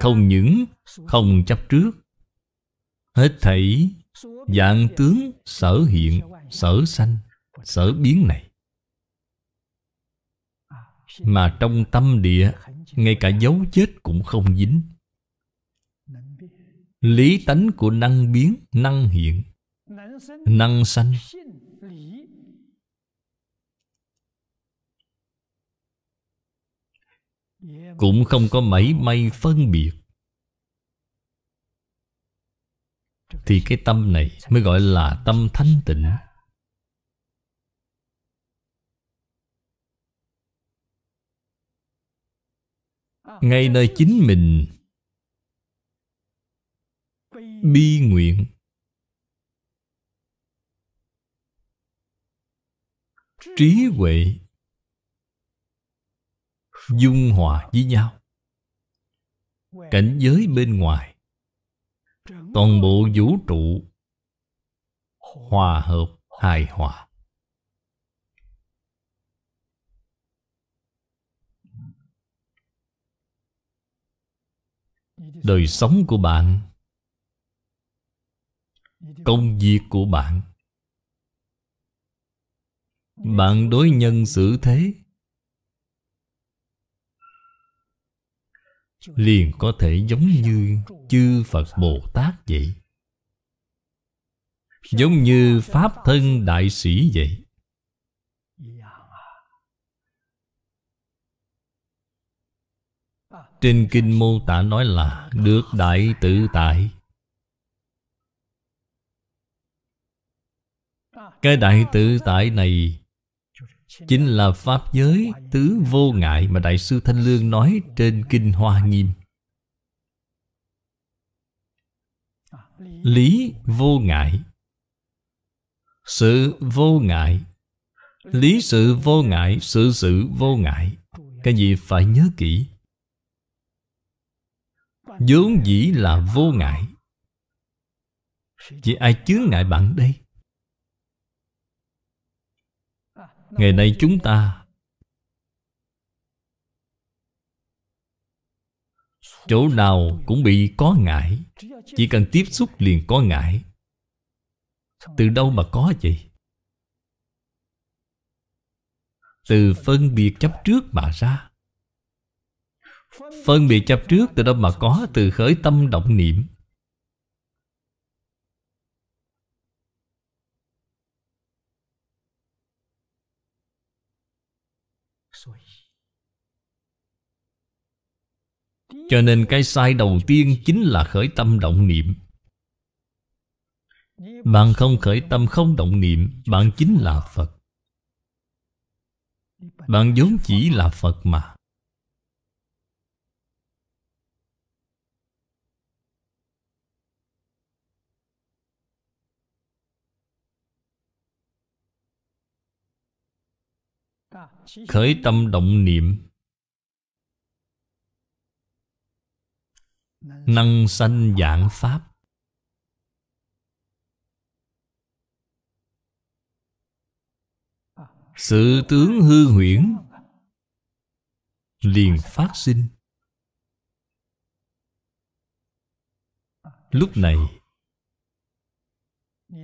B: Không những Không chấp trước, Hết thảy Dạng tướng sở hiện, Sở sanh, Sở biến này. Mà trong tâm địa, Ngay cả dấu chết cũng không dính. Lý tánh của năng biến, năng hiện. Năng sanh. Cũng không có mảy may phân biệt. Thì cái tâm này mới gọi là tâm thanh tịnh. Ngay nơi chính mình bi nguyện. Trí huệ dung hòa với nhau. Cảnh giới bên ngoài. Toàn bộ vũ trụ hòa hợp, hài hòa. Đời sống của bạn công việc của bạn. Bạn đối nhân xử thế. Liền có thể giống như chư phật bồ tát vậy. Giống như pháp thân đại sĩ vậy. Trên kinh mô tả nói là được đại tự tại. Cái đại tự tại này Chính là Pháp giới tứ vô ngại Mà Đại sư Thanh Lương nói trên Kinh Hoa Nghiêm. Lý vô ngại. Sự vô ngại. Lý sự vô ngại, Sự sự vô ngại. Cái gì phải nhớ kỹ? Vốn dĩ là vô ngại. Vậy ai chướng ngại bạn đây? Ngày nay chúng ta Chỗ nào cũng bị có ngại Chỉ cần tiếp xúc liền có ngại Từ đâu mà có vậy? Từ phân biệt chấp trước mà ra. Phân biệt chấp trước từ đâu mà có? Từ khởi tâm động niệm. Cho nên cái sai đầu tiên chính là khởi tâm động niệm. Bạn không khởi tâm không động niệm, Bạn chính là Phật. Bạn vốn chỉ là Phật mà. Khởi tâm động niệm. Năng sanh dạng Pháp. Sự tướng hư huyễn Liền phát sinh. Lúc này,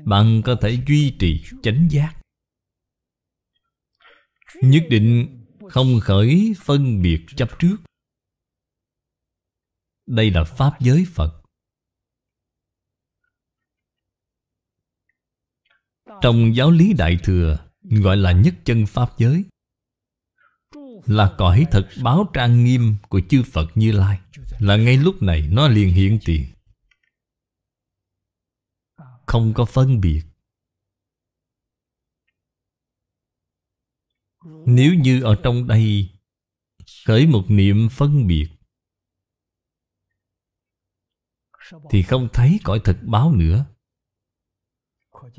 B: Bạn có thể duy trì chánh giác. Nhất định không khởi phân biệt chấp trước đây là Pháp giới Phật. Trong giáo lý Đại Thừa, Gọi là nhất chân Pháp giới, Là cõi thật báo trang nghiêm Của chư Phật Như Lai. Là ngay lúc này, nó liền hiện tiền Không có phân biệt. Nếu như ở trong đây Khởi một niệm phân biệt thì không thấy cõi thực báo nữa.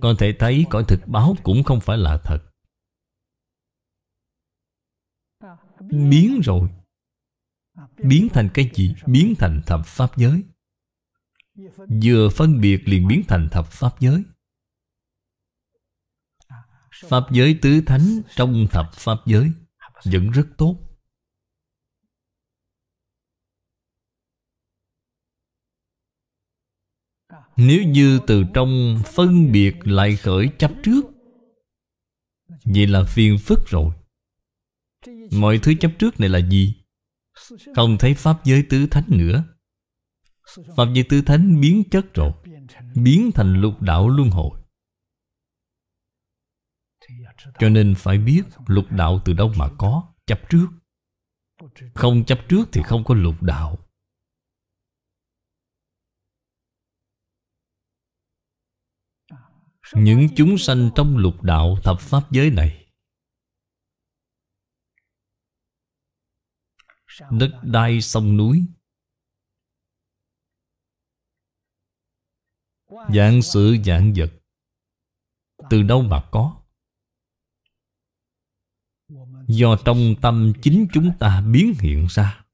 B: Có thể thấy cõi thực báo cũng không phải là thật. Biến rồi. Biến thành cái gì? Biến thành thập pháp giới. Vừa phân biệt liền biến thành thập pháp giới. Pháp giới tứ thánh trong thập pháp giới vẫn rất tốt. Nếu như từ trong phân biệt lại khởi chấp trước, Vậy là phiền phức rồi. Mọi thứ chấp trước này là gì? Không thấy Pháp giới tứ thánh nữa. Pháp giới tứ thánh biến chất rồi, Biến thành lục đạo luân hồi. Cho nên phải biết lục đạo từ đâu mà có, Chấp trước. Không chấp trước thì không có lục đạo. Những chúng sanh trong lục đạo thập pháp giới này. Đất đai sông núi. Dạng sự dạng vật. Từ đâu mà có? Do trong tâm chính chúng ta biến hiện ra.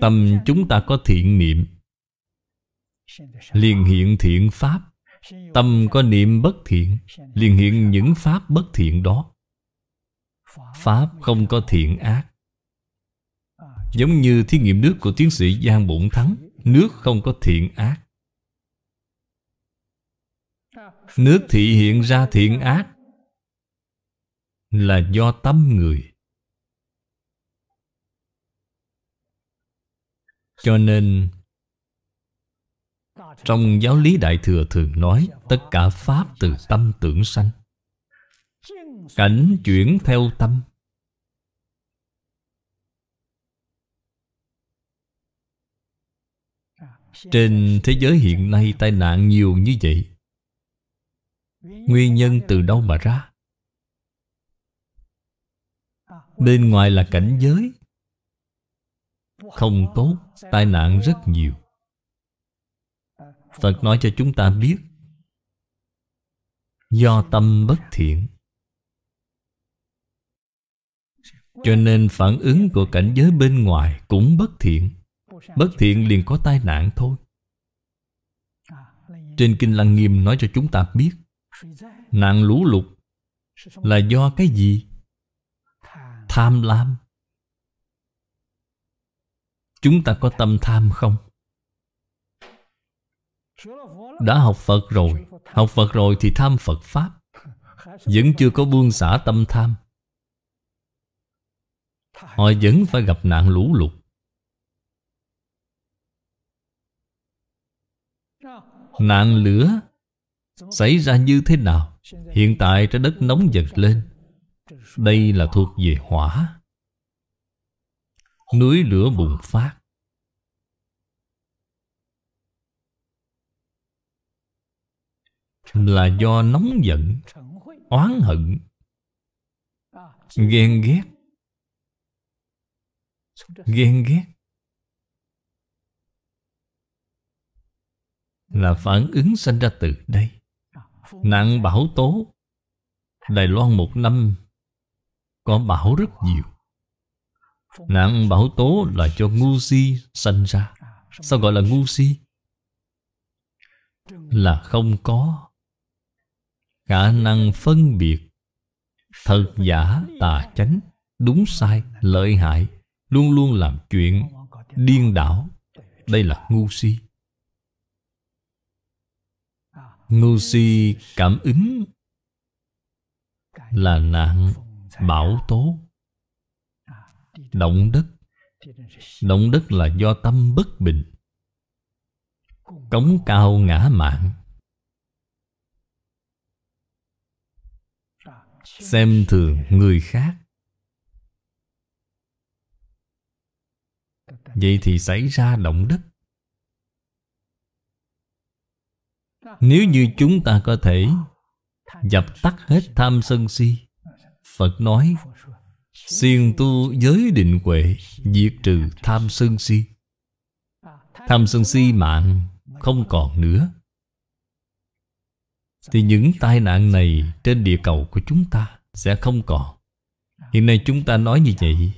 B: Tâm chúng ta có thiện niệm liền hiện thiện pháp. Tâm có niệm bất thiện liền hiện những pháp bất thiện đó. Pháp không có thiện ác. Giống như thí nghiệm nước của tiến sĩ giang bổn thắng, nước không có thiện ác. Nước thị hiện ra thiện ác là do tâm người. Cho nên trong giáo lý Đại Thừa thường nói Tất cả Pháp từ tâm tưởng sanh. Cảnh chuyển theo tâm. Trên thế giới hiện nay tai nạn nhiều như vậy Nguyên nhân từ đâu mà ra? Bên ngoài là cảnh giới. Không tốt, tai nạn rất nhiều. Phật nói cho chúng ta biết, Do tâm bất thiện Cho nên phản ứng của cảnh giới bên ngoài cũng bất thiện Bất thiện liền có tai nạn thôi Trên Kinh Lăng Nghiêm nói cho chúng ta biết, Nạn lũ lụt Là do cái gì? Tham lam Chúng ta có tâm tham không? Đã học Phật rồi. Học Phật rồi thì tham Phật Pháp. Vẫn chưa có buông xả tâm tham. Họ vẫn phải gặp nạn lũ lụt. Nạn lửa Xảy ra như thế nào? Hiện tại trái đất nóng dần lên. Đây là thuộc về hỏa. Núi lửa bùng phát. Là do nóng giận, oán hận, ghen ghét. Ghen ghét là phản ứng sinh ra từ đây. Nạn bão tố, đài loan một năm có bão rất nhiều. Nạn bão tố là cho ngu si sanh ra. Sao gọi là ngu si? Là không có khả năng phân biệt. Thật giả tà chánh, đúng sai, lợi hại, luôn luôn làm chuyện điên đảo. Đây là ngu si. Ngu si cảm ứng là nạn bão tố. Động đất. Động đất là do tâm bất bình. Cống cao ngã mạng. Xem thường người khác. Vậy thì xảy ra động đất. Nếu như chúng ta có thể dập tắt hết tham sân si, phật nói, siêng tu giới định huệ, diệt trừ tham sân si. Tham sân si mạng không còn nữa. Thì những tai nạn này trên địa cầu của chúng ta Sẽ không còn. Hiện nay chúng ta nói như vậy.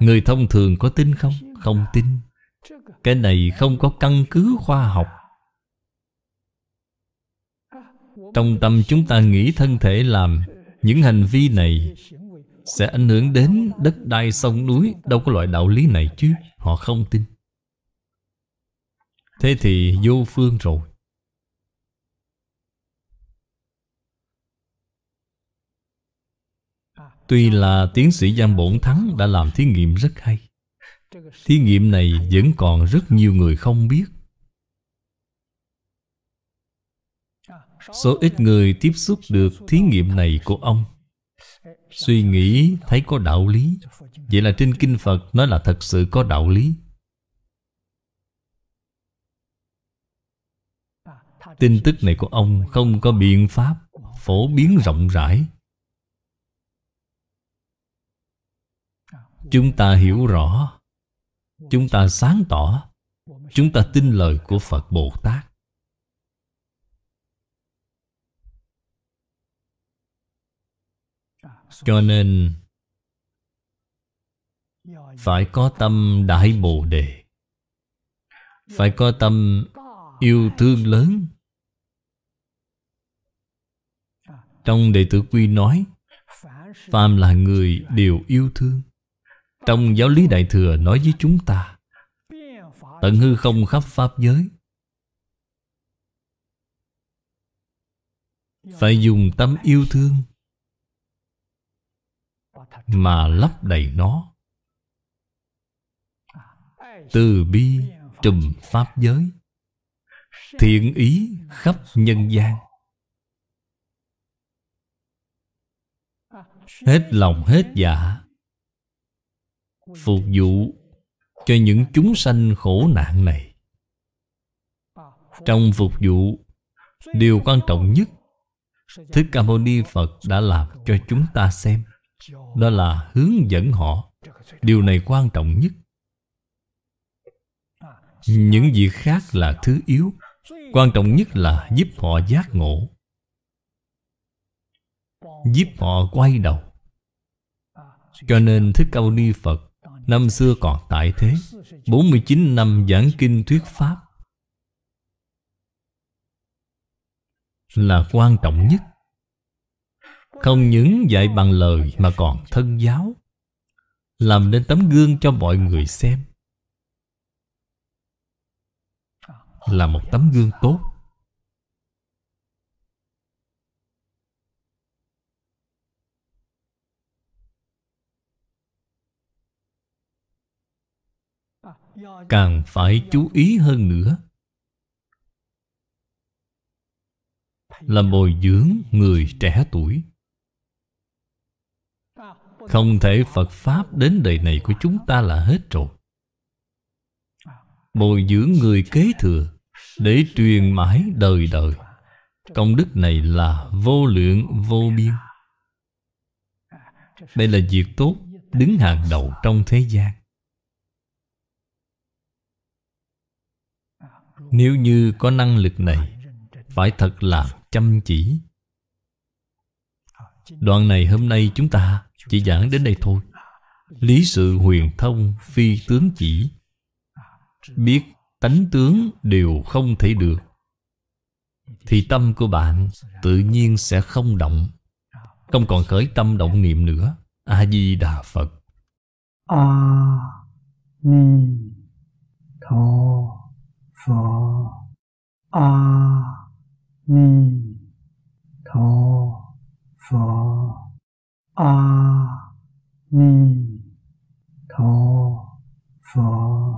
B: Người thông thường có tin không? Không tin. Cái này không có căn cứ khoa học. Trong tâm chúng ta nghĩ thân thể làm Những hành vi này Sẽ ảnh hưởng đến đất đai sông núi, Đâu có loại đạo lý này chứ, Họ không tin. Thế thì vô phương rồi. Tuy là tiến sĩ Giang Bổn Thắng đã làm thí nghiệm rất hay. Thí nghiệm này vẫn còn rất nhiều người không biết. Số ít người tiếp xúc được thí nghiệm này của ông. Suy nghĩ thấy có đạo lý. Vậy là trên Kinh Phật nói là thật sự có đạo lý. Tin tức này của ông không có biện pháp Phổ biến rộng rãi. Chúng ta hiểu rõ. Chúng ta sáng tỏ. Chúng ta tin lời của Phật Bồ Tát. Cho nên, Phải có tâm Đại Bồ Đề. Phải có tâm yêu thương lớn. Trong Đệ tử Quy nói, Phàm là người đều yêu thương. Trong giáo lý Đại Thừa nói với chúng ta, Tận hư không khắp Pháp giới. Phải dùng tâm yêu thương Mà lấp đầy nó. Từ bi trùm Pháp giới, Thiện ý khắp nhân gian. Hết lòng hết dạ. Phục vụ cho những chúng sanh khổ nạn này. Trong phục vụ, Điều quan trọng nhất Thích Ca Mâu Ni Phật đã làm cho chúng ta xem, Đó là hướng dẫn họ. Điều này quan trọng nhất. Những việc khác là thứ yếu, Quan trọng nhất là giúp họ giác ngộ. Giúp họ quay đầu. Cho nên Thích Ca Mâu Ni Phật Năm xưa còn tại thế 49 năm giảng kinh thuyết Pháp Là quan trọng nhất. Không những dạy bằng lời Mà còn thân giáo, Làm nên tấm gương cho mọi người xem. Là một tấm gương tốt. Càng phải chú ý hơn nữa. Là bồi dưỡng người trẻ tuổi. Không thể phật pháp đến đời này của chúng ta là hết rồi. Bồi dưỡng người kế thừa để truyền mãi đời đời. Công đức này là vô lượng, vô biên. Đây là việc tốt đứng hàng đầu trong thế gian. Nếu như có năng lực này, Phải thật là chăm chỉ. Đoạn này hôm nay chúng ta chỉ giảng đến đây thôi. Lý sự huyền thông, phi tướng chỉ, Biết tánh tướng đều không thể được, Thì tâm của bạn tự nhiên sẽ không động, Không còn khởi tâm động niệm nữa. A-di-đà Phật.
A: A-ni-tho 佛阿弥陀佛。阿弥陀佛。